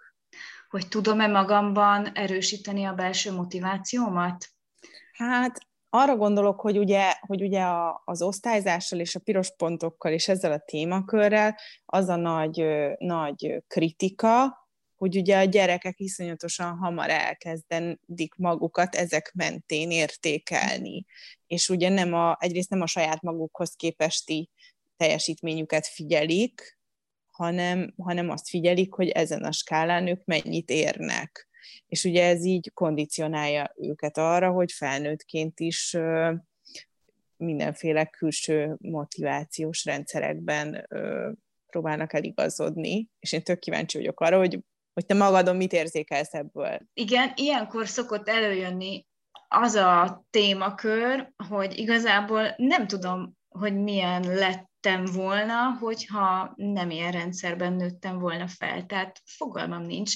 Hogy tudom-e magamban erősíteni a belső motivációmat? Hát arra gondolok, hogy ugye, hogy ugye a, az osztályzással és a piros pontokkal és ezzel a témakörrel az a nagy, nagy kritika, hogy ugye a gyerekek iszonyatosan hamar elkezdenik magukat ezek mentén értékelni. És ugye nem a, egyrészt nem a saját magukhoz képesti teljesítményüket figyelik, hanem, hanem azt figyelik, hogy ezen a skálán ők mennyit érnek. És ugye ez így kondicionálja őket arra, hogy felnőttként is mindenféle külső motivációs rendszerekben próbálnak eligazodni, és én tök kíváncsi vagyok arra, hogy, hogy te magadon mit érzékelsz ebből. Igen, ilyenkor szokott előjönni az a témakör, hogy igazából nem tudom, hogy milyen lett lettem volna, hogyha nem ilyen rendszerben nőttem volna fel. Tehát fogalmam nincs.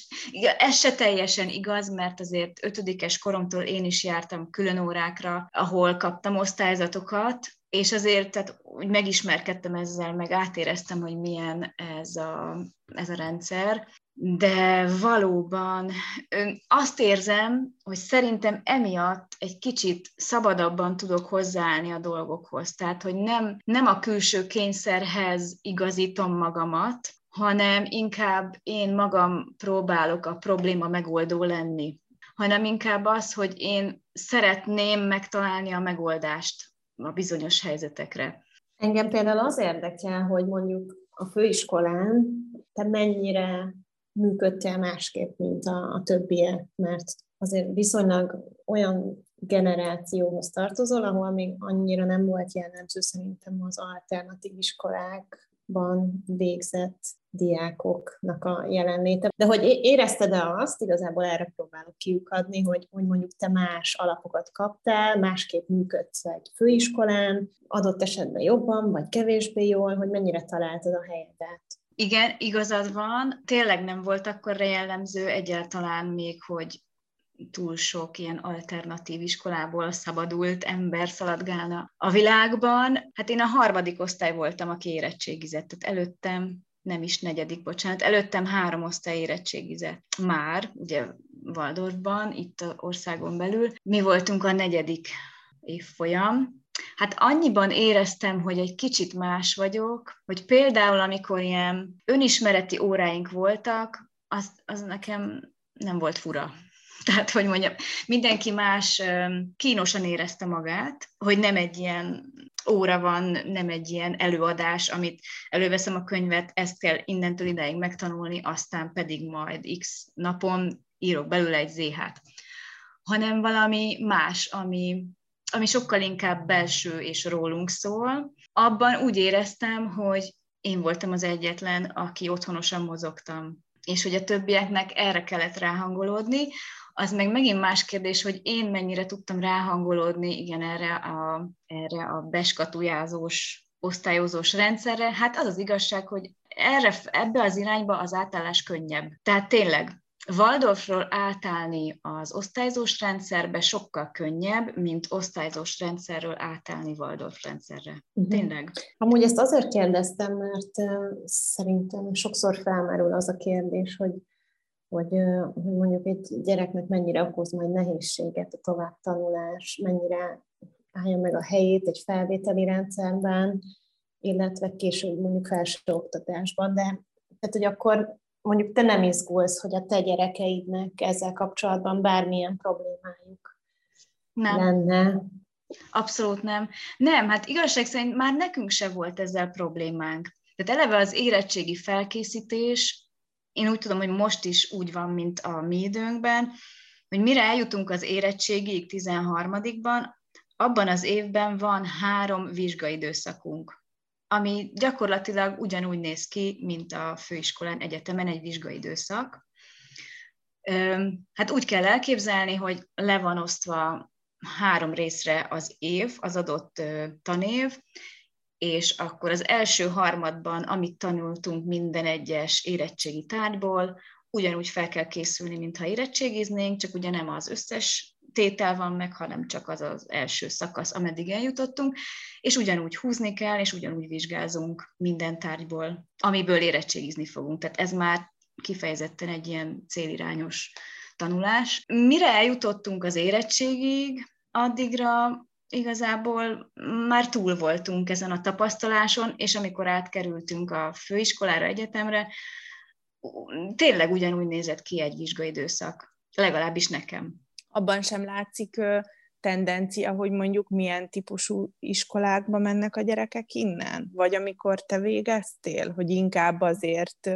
Ez se teljesen igaz, mert azért ötödikes koromtól én is jártam külön órákra, ahol kaptam osztályzatokat, és azért tehát úgy megismerkedtem ezzel, meg átéreztem, hogy milyen ez a, ez a rendszer, de valóban azt érzem, hogy szerintem emiatt egy kicsit szabadabban tudok hozzáállni a dolgokhoz. Tehát, hogy nem, nem a külső kényszerhez igazítom magamat, hanem inkább én magam próbálok a probléma megoldó lenni, hanem inkább az, hogy én szeretném megtalálni a megoldást a bizonyos helyzetekre. Engem például az érdekel, hogy mondjuk a főiskolán te mennyire működtél másképp, mint a, a többiek, mert azért viszonylag olyan generációhoz tartozol, ahol még annyira nem volt jellemző szerintem az alternatív iskolákban végzett diákoknak a jelenléte. De hogy érezted-e azt, igazából erre próbálok kiukadni, hogy, hogy mondjuk te más alapokat kaptál, másképp működsz egy főiskolán, adott esetben jobban, vagy kevésbé jól, hogy mennyire találtad a helyedet? Igen, igazad van, tényleg nem volt akkor jellemző egyáltalán még, hogy túl sok ilyen alternatív iskolából szabadult ember szaladgálna a világban. Hát én a harmadik osztály voltam, aki érettségizett, tehát előttem nem is negyedik, bocsánat, előttem három osztály érettségizett már, ugye Waldorfban, itt országon belül. Mi voltunk a negyedik évfolyam, Hát annyiban éreztem, hogy egy kicsit más vagyok, hogy például amikor ilyen önismereti óráink voltak, az, az nekem nem volt fura. *laughs* Tehát, hogy mondjam, mindenki más kínosan érezte magát, hogy nem egy ilyen óra van, nem egy ilyen előadás, amit előveszem a könyvet, ezt kell innentől ideig megtanulni, aztán pedig majd x napon írok belőle egy ZH-t. Hanem valami más, ami, ami sokkal inkább belső és rólunk szól. Abban úgy éreztem, hogy én voltam az egyetlen, aki otthonosan mozogtam, és hogy a többieknek erre kellett ráhangolódni, az meg megint más kérdés, hogy én mennyire tudtam ráhangolódni, igen, erre a, erre a beskatujázós, osztályozós rendszerre. Hát az az igazság, hogy erre, ebbe az irányba az átállás könnyebb. Tehát tényleg Waldorfról átállni az osztályzós rendszerbe sokkal könnyebb, mint osztályzós rendszerről átállni Waldorf rendszerre. Uh-huh. Tényleg. Amúgy ezt azért kérdeztem, mert szerintem sokszor felmerül az a kérdés, hogy hogy, hogy mondjuk egy gyereknek mennyire okoz majd nehézséget a továbbtanulás, mennyire állja meg a helyét egy felvételi rendszerben, illetve később mondjuk felsőoktatásban, de tehát, hogy akkor mondjuk te nem izgulsz, hogy a te gyerekeidnek ezzel kapcsolatban bármilyen problémájuk nem. lenne. Abszolút nem. Nem, hát igazság szerint már nekünk se volt ezzel problémánk. Tehát eleve az érettségi felkészítés, én úgy tudom, hogy most is úgy van, mint a mi időnkben, hogy mire eljutunk az érettségig 13-ban, abban az évben van három vizsgaidőszakunk ami gyakorlatilag ugyanúgy néz ki, mint a főiskolán, egyetemen egy vizsgaidőszak. Hát úgy kell elképzelni, hogy le van osztva három részre az év, az adott tanév, és akkor az első harmadban, amit tanultunk minden egyes érettségi tárgyból, ugyanúgy fel kell készülni, mintha érettségiznénk, csak ugye nem az összes tétel van meg, hanem csak az az első szakasz, ameddig eljutottunk, és ugyanúgy húzni kell, és ugyanúgy vizsgázunk minden tárgyból, amiből érettségizni fogunk. Tehát ez már kifejezetten egy ilyen célirányos tanulás. Mire eljutottunk az érettségig, addigra igazából már túl voltunk ezen a tapasztaláson, és amikor átkerültünk a főiskolára, egyetemre, tényleg ugyanúgy nézett ki egy vizsgaidőszak, legalábbis nekem. Abban sem látszik tendencia, hogy mondjuk milyen típusú iskolákba mennek a gyerekek innen? Vagy amikor te végeztél, hogy inkább azért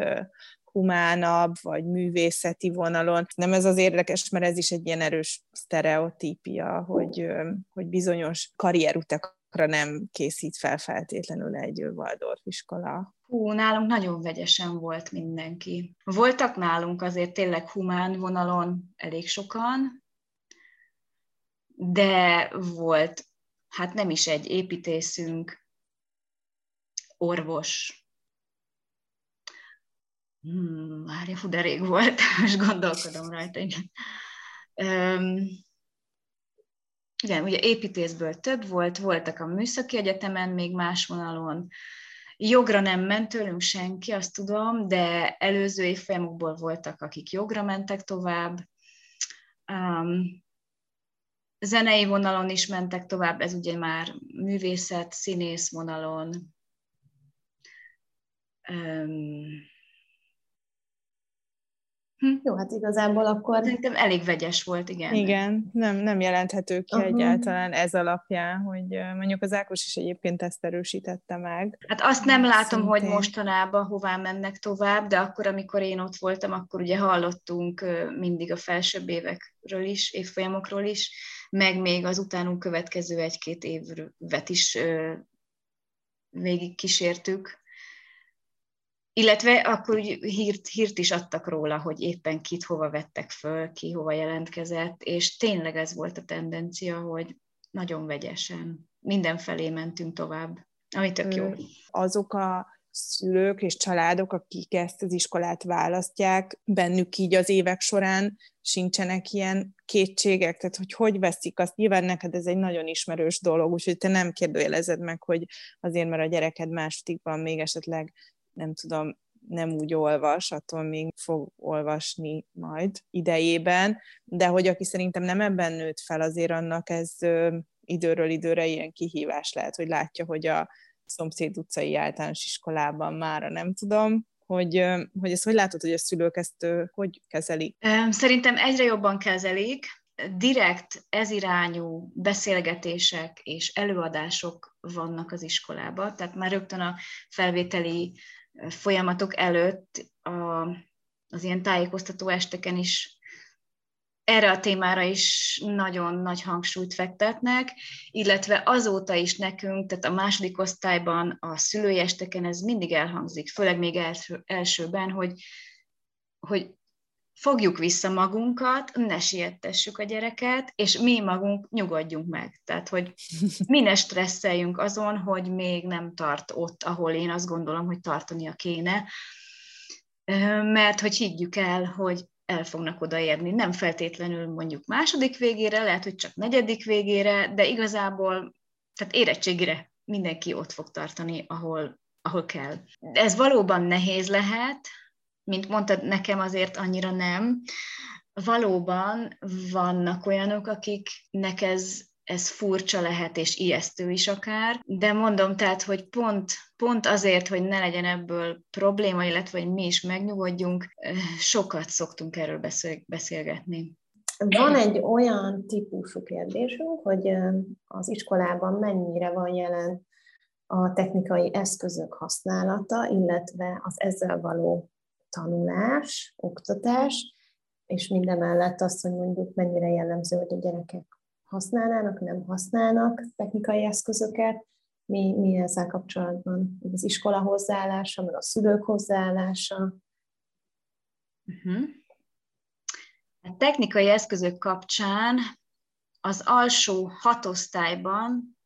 humánabb, vagy művészeti vonalon. Nem ez az érdekes, mert ez is egy ilyen erős sztereotípia, hogy, hogy bizonyos karrierutakra nem készít fel feltétlenül egy Waldorf iskola. Hú, nálunk nagyon vegyesen volt mindenki. Voltak nálunk azért tényleg humán vonalon elég sokan, de volt, hát nem is egy építészünk, orvos, Hmm, várja, fú, de rég volt, *laughs* most gondolkodom rajta, igen. Um, igen, ugye építészből több volt, voltak a műszaki egyetemen, még más vonalon. Jogra nem ment tőlünk senki, azt tudom, de előző évfolyamokból voltak, akik jogra mentek tovább. Um, zenei vonalon is mentek tovább, ez ugye már művészet, színész vonalon. Um, Hm. Jó, hát igazából akkor... Szerintem elég vegyes volt, igen. Igen, nem, nem jelenthető ki uh-huh. egyáltalán ez alapján, hogy mondjuk az Ákos is egyébként ezt erősítette meg. Hát azt nem látom, Szintén. hogy mostanában hová mennek tovább, de akkor, amikor én ott voltam, akkor ugye hallottunk mindig a felsőbb évekről is, évfolyamokról is, meg még az utánunk következő egy-két évet is végig kísértük, illetve akkor úgy hírt, hírt is adtak róla, hogy éppen kit hova vettek föl, ki hova jelentkezett, és tényleg ez volt a tendencia, hogy nagyon vegyesen mindenfelé mentünk tovább, ami tök jó. Azok a szülők és családok, akik ezt az iskolát választják, bennük így az évek során sincsenek ilyen kétségek, tehát hogy hogy veszik azt, nyilván neked ez egy nagyon ismerős dolog, úgyhogy te nem kérdőjelezed meg, hogy azért, mert a gyereked másodikban még esetleg nem tudom, nem úgy olvas, attól még fog olvasni majd idejében, de hogy aki szerintem nem ebben nőtt fel, azért annak ez időről időre ilyen kihívás lehet, hogy látja, hogy a szomszéd utcai általános iskolában mára nem tudom, hogy, hogy ezt hogy látod, hogy a szülők ezt hogy kezelik? Szerintem egyre jobban kezelik, direkt ezirányú beszélgetések és előadások vannak az iskolában, tehát már rögtön a felvételi folyamatok előtt a, az ilyen tájékoztató esteken is erre a témára is nagyon nagy hangsúlyt fektetnek, illetve azóta is nekünk, tehát a második osztályban, a szülői esteken ez mindig elhangzik, főleg még első, elsőben, hogy, hogy fogjuk vissza magunkat, ne siettessük a gyereket, és mi magunk nyugodjunk meg. Tehát, hogy mi ne stresszeljünk azon, hogy még nem tart ott, ahol én azt gondolom, hogy tartania kéne. Mert hogy higgyük el, hogy el fognak odaérni. Nem feltétlenül mondjuk második végére, lehet, hogy csak negyedik végére, de igazából, tehát érettségire mindenki ott fog tartani, ahol, ahol kell. Ez valóban nehéz lehet, mint mondtad, nekem azért annyira nem. Valóban vannak olyanok, akiknek ez, ez furcsa lehet, és ijesztő is akár, de mondom tehát, hogy pont, pont azért, hogy ne legyen ebből probléma, illetve hogy mi is megnyugodjunk, sokat szoktunk erről beszélgetni. Van egy olyan típusú kérdésünk, hogy az iskolában mennyire van jelen a technikai eszközök használata, illetve az ezzel való tanulás, oktatás, és mindemellett azt, hogy mondjuk mennyire jellemző, hogy a gyerekek használnának, nem használnak technikai eszközöket, mi, mi ezzel kapcsolatban? Az iskola hozzáállása, meg a szülők hozzáállása? Uh-huh. A technikai eszközök kapcsán az alsó hatosztályban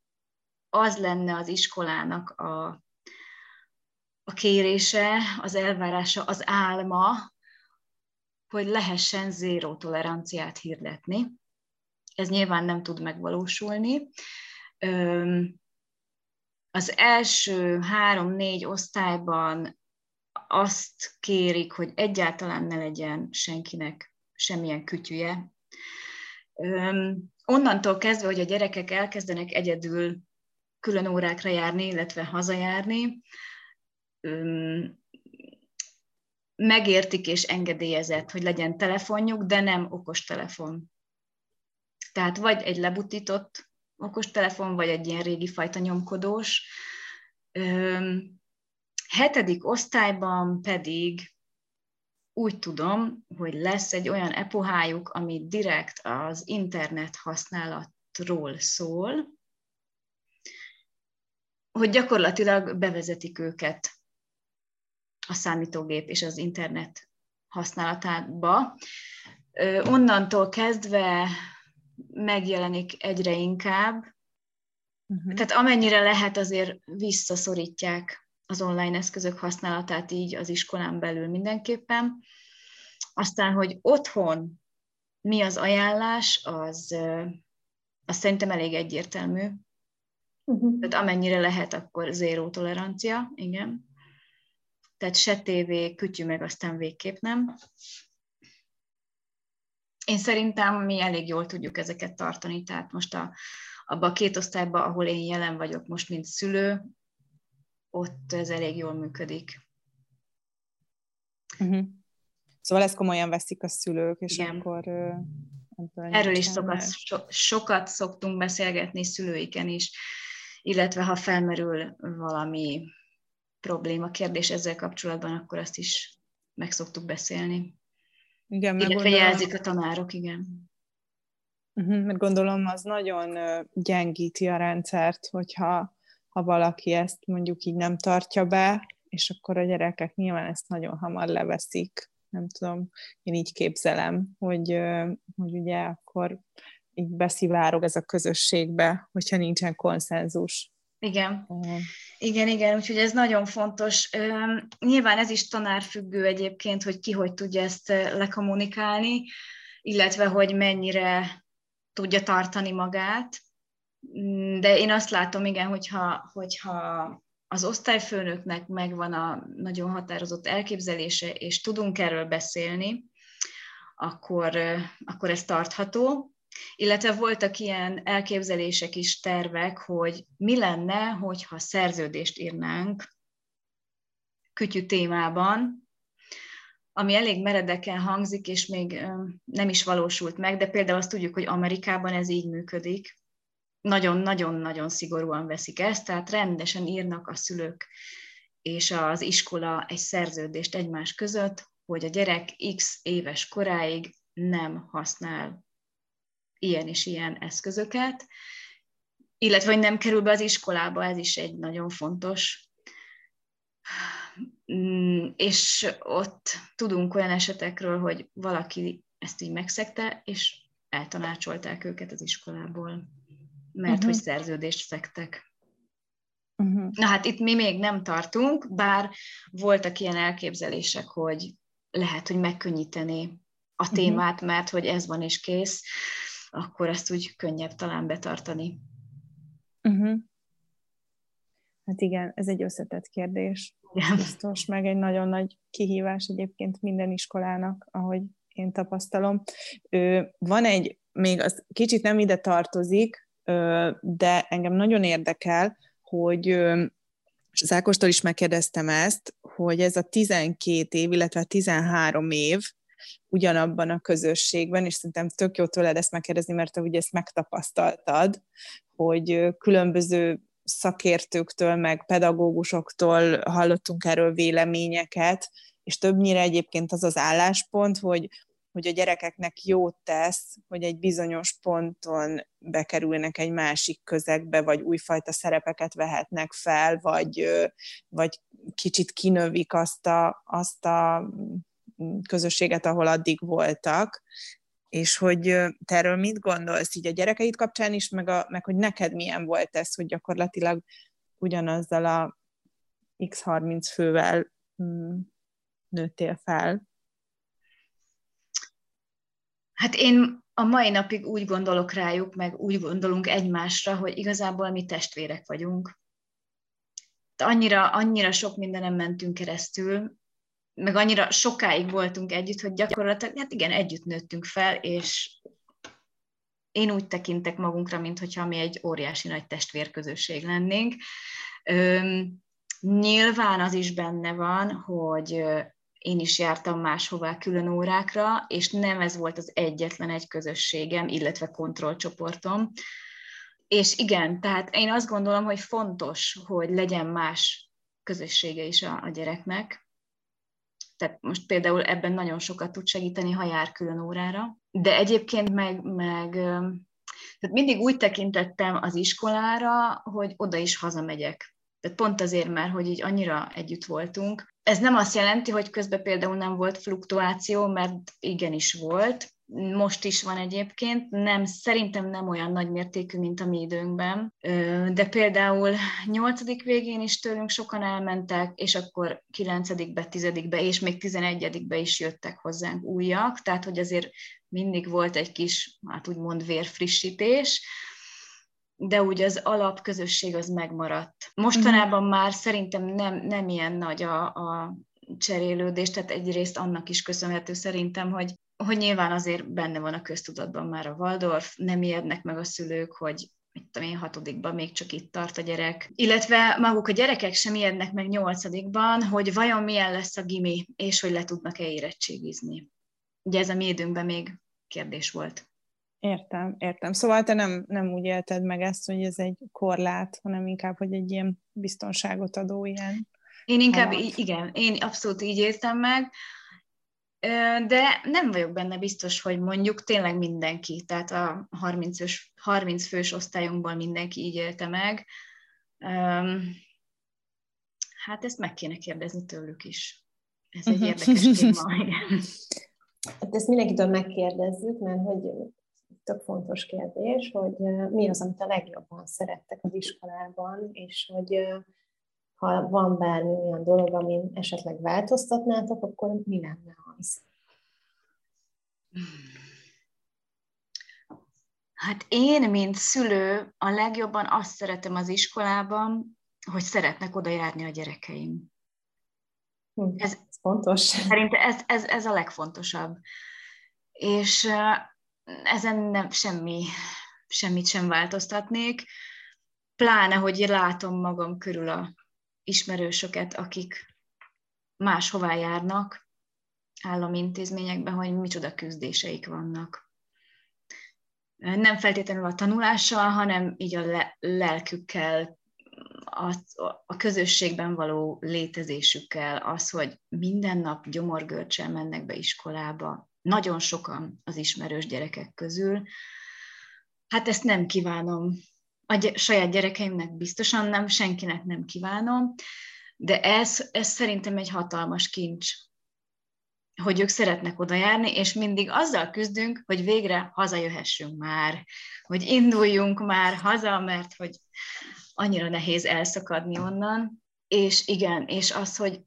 az lenne az iskolának a a kérése, az elvárása, az álma, hogy lehessen zéró toleranciát hirdetni. Ez nyilván nem tud megvalósulni. Az első három-négy osztályban azt kérik, hogy egyáltalán ne legyen senkinek semmilyen kütyüje. Onnantól kezdve, hogy a gyerekek elkezdenek egyedül külön órákra járni, illetve hazajárni, megértik és engedélyezett, hogy legyen telefonjuk, de nem okostelefon. Tehát vagy egy lebutított okostelefon, vagy egy ilyen régi fajta nyomkodós. Hetedik osztályban pedig úgy tudom, hogy lesz egy olyan epohájuk, ami direkt az internet használatról szól, hogy gyakorlatilag bevezetik őket a számítógép és az internet használatába. Onnantól kezdve megjelenik egyre inkább, uh-huh. tehát amennyire lehet azért visszaszorítják az online eszközök használatát így az iskolán belül mindenképpen. Aztán, hogy otthon mi az ajánlás, az, az szerintem elég egyértelmű. Uh-huh. Tehát amennyire lehet, akkor zéró tolerancia, igen. Tehát se tévé, kütyű meg aztán végképp nem. Én szerintem mi elég jól tudjuk ezeket tartani, tehát most a, abban a két osztályban, ahol én jelen vagyok most, mint szülő, ott ez elég jól működik. Uh-huh. Szóval ezt komolyan veszik a szülők, és Igen. akkor... Erről is sokat, so, sokat szoktunk beszélgetni szülőiken is, illetve ha felmerül valami probléma, kérdés ezzel kapcsolatban, akkor azt is meg szoktuk beszélni. Igen, Illetve gondolom... jelzik a tanárok, igen. Uh-huh, mert gondolom az nagyon gyengíti a rendszert, hogyha ha valaki ezt mondjuk így nem tartja be, és akkor a gyerekek nyilván ezt nagyon hamar leveszik. Nem tudom, én így képzelem, hogy, hogy ugye akkor így beszivárog ez a közösségbe, hogyha nincsen konszenzus. Igen. Uh-huh. Igen, igen, úgyhogy ez nagyon fontos. Nyilván ez is tanárfüggő egyébként, hogy ki hogy tudja ezt lekommunikálni, illetve hogy mennyire tudja tartani magát. Mm, de én azt látom, igen, hogyha, hogyha az osztályfőnöknek megvan a nagyon határozott elképzelése, és tudunk erről beszélni, akkor, akkor ez tartható. Illetve voltak ilyen elképzelések is, tervek, hogy mi lenne, hogyha szerződést írnánk kütyű témában, ami elég meredeken hangzik, és még nem is valósult meg, de például azt tudjuk, hogy Amerikában ez így működik. Nagyon-nagyon-nagyon szigorúan veszik ezt, tehát rendesen írnak a szülők és az iskola egy szerződést egymás között, hogy a gyerek x éves koráig nem használ ilyen és ilyen eszközöket, illetve hogy nem kerül be az iskolába, ez is egy nagyon fontos. Mm, és ott tudunk olyan esetekről, hogy valaki ezt így megszegte, és eltanácsolták őket az iskolából, mert uh-huh. hogy szerződést szektek. Uh-huh. Na hát itt mi még nem tartunk, bár voltak ilyen elképzelések, hogy lehet, hogy megkönnyíteni a mhm. témát, uh-huh. mert hogy ez van és kész akkor ezt úgy könnyebb talán betartani. Uh-huh. Hát igen, ez egy összetett kérdés. Igen. Biztos, meg egy nagyon nagy kihívás egyébként minden iskolának, ahogy én tapasztalom. Van egy, még az kicsit nem ide tartozik, de engem nagyon érdekel, hogy és az Ákostól is megkérdeztem ezt, hogy ez a 12 év, illetve 13 év, ugyanabban a közösségben, és szerintem tök jó tőled ezt megkérdezni, mert te ugye ezt megtapasztaltad, hogy különböző szakértőktől, meg pedagógusoktól hallottunk erről véleményeket, és többnyire egyébként az az álláspont, hogy, hogy a gyerekeknek jót tesz, hogy egy bizonyos ponton bekerülnek egy másik közegbe, vagy újfajta szerepeket vehetnek fel, vagy, vagy kicsit kinövik azt a, azt a közösséget, ahol addig voltak, és hogy te erről mit gondolsz így a gyerekeid kapcsán is, meg, a, meg hogy neked milyen volt ez, hogy gyakorlatilag ugyanazzal a x30 fővel mm, nőttél fel? Hát én a mai napig úgy gondolok rájuk, meg úgy gondolunk egymásra, hogy igazából mi testvérek vagyunk. De annyira, annyira sok mindenem mentünk keresztül, meg annyira sokáig voltunk együtt, hogy gyakorlatilag, hát igen, együtt nőttünk fel, és én úgy tekintek magunkra, mintha mi egy óriási nagy testvérközösség lennénk. Üm, nyilván az is benne van, hogy én is jártam máshová külön órákra, és nem ez volt az egyetlen egy közösségem, illetve kontrollcsoportom. És igen, tehát én azt gondolom, hogy fontos, hogy legyen más közössége is a, a gyereknek. Tehát most például ebben nagyon sokat tud segíteni, ha jár külön órára. De egyébként meg, meg tehát mindig úgy tekintettem az iskolára, hogy oda is hazamegyek. Tehát pont azért, mert hogy így annyira együtt voltunk. Ez nem azt jelenti, hogy közben például nem volt fluktuáció, mert igenis volt, most is van egyébként, nem, szerintem nem olyan nagy mértékű, mint a mi időnkben, de például nyolcadik végén is tőlünk sokan elmentek, és akkor kilencedikbe, tizedikbe, és még tizenegyedikbe is jöttek hozzánk újak, tehát hogy azért mindig volt egy kis, hát úgymond vérfrissítés, de úgy az alapközösség az megmaradt. Mostanában mm. már szerintem nem, nem ilyen nagy a, a cserélődés, tehát egyrészt annak is köszönhető szerintem, hogy, hogy nyilván azért benne van a köztudatban már a Waldorf, nem ijednek meg a szülők, hogy mit tudom én, hatodikban még csak itt tart a gyerek. Illetve maguk a gyerekek sem ijednek meg nyolcadikban, hogy vajon milyen lesz a gimi, és hogy le tudnak-e érettségizni. Ugye ez a mi időnkben még kérdés volt. Értem, értem. Szóval te nem, nem úgy élted meg ezt, hogy ez egy korlát, hanem inkább, hogy egy ilyen biztonságot adó ilyen. Én inkább, így, igen, én abszolút így éltem meg, de nem vagyok benne biztos, hogy mondjuk tényleg mindenki, tehát a 30, fős, 30 fős osztályunkból mindenki így élte meg. Hát ezt meg kéne kérdezni tőlük is. Ez egy uh-huh. érdekes téma, *laughs* igen. Hát ezt mindenkitől megkérdezzük, mert hogy tök fontos kérdés, hogy mi az, amit a legjobban szerettek az iskolában, és hogy ha van bármi olyan dolog, amin esetleg változtatnátok, akkor mi lenne az? Hát én, mint szülő, a legjobban azt szeretem az iskolában, hogy szeretnek oda járni a gyerekeim. Hm, ez, ez fontos. Szerintem ez, ez, ez a legfontosabb. És ezen nem semmi, semmit sem változtatnék, pláne, hogy látom magam körül a ismerősöket, akik máshová járnak állami intézményekben, hogy micsoda küzdéseik vannak. Nem feltétlenül a tanulással, hanem így a le- lelkükkel, a, a közösségben való létezésükkel, az, hogy minden nap gyomorgörcsel mennek be iskolába, nagyon sokan az ismerős gyerekek közül. Hát ezt nem kívánom. A saját gyerekeimnek biztosan nem, senkinek nem kívánom, de ez, ez szerintem egy hatalmas kincs, hogy ők szeretnek oda járni, és mindig azzal küzdünk, hogy végre hazajöhessünk már, hogy induljunk már haza, mert hogy annyira nehéz elszakadni onnan. És igen, és az, hogy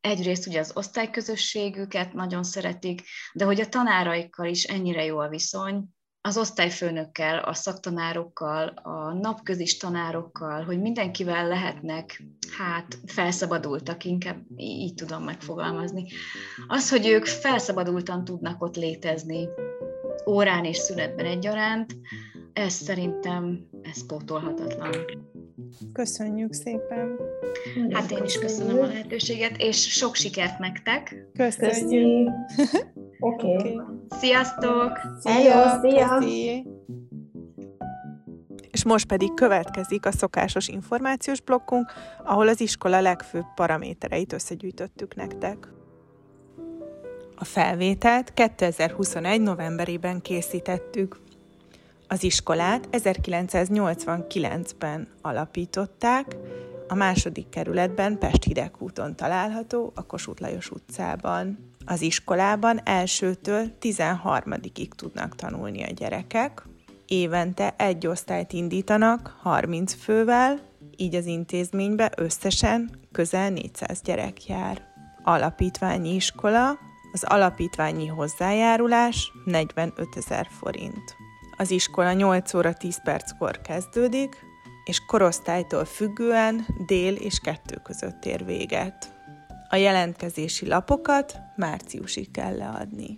egyrészt ugye az osztályközösségüket nagyon szeretik, de hogy a tanáraikkal is ennyire jó a viszony, az osztályfőnökkel, a szaktanárokkal, a napközis tanárokkal, hogy mindenkivel lehetnek, hát felszabadultak, inkább így tudom megfogalmazni. Az, hogy ők felszabadultan tudnak ott létezni, órán és szünetben egyaránt, ez szerintem ez pótolhatatlan. Köszönjük szépen! Hát én is köszönöm a lehetőséget, és sok sikert nektek! Köszönjük! Oké. Okay. Sziasztok! Szia! Szia! És most pedig következik a szokásos információs blokkunk, ahol az iskola legfőbb paramétereit összegyűjtöttük nektek. A felvételt 2021. novemberében készítettük. Az iskolát 1989-ben alapították, a második kerületben Pest Hidegkúton található, a Kossuth Lajos utcában. Az iskolában elsőtől 13-ig tudnak tanulni a gyerekek. Évente egy osztályt indítanak 30 fővel, így az intézménybe összesen közel 400 gyerek jár. Alapítványi iskola, az alapítványi hozzájárulás 45 ezer forint. Az iskola 8 óra 10 perckor kezdődik, és korosztálytól függően dél és kettő között ér véget. A jelentkezési lapokat márciusig kell leadni.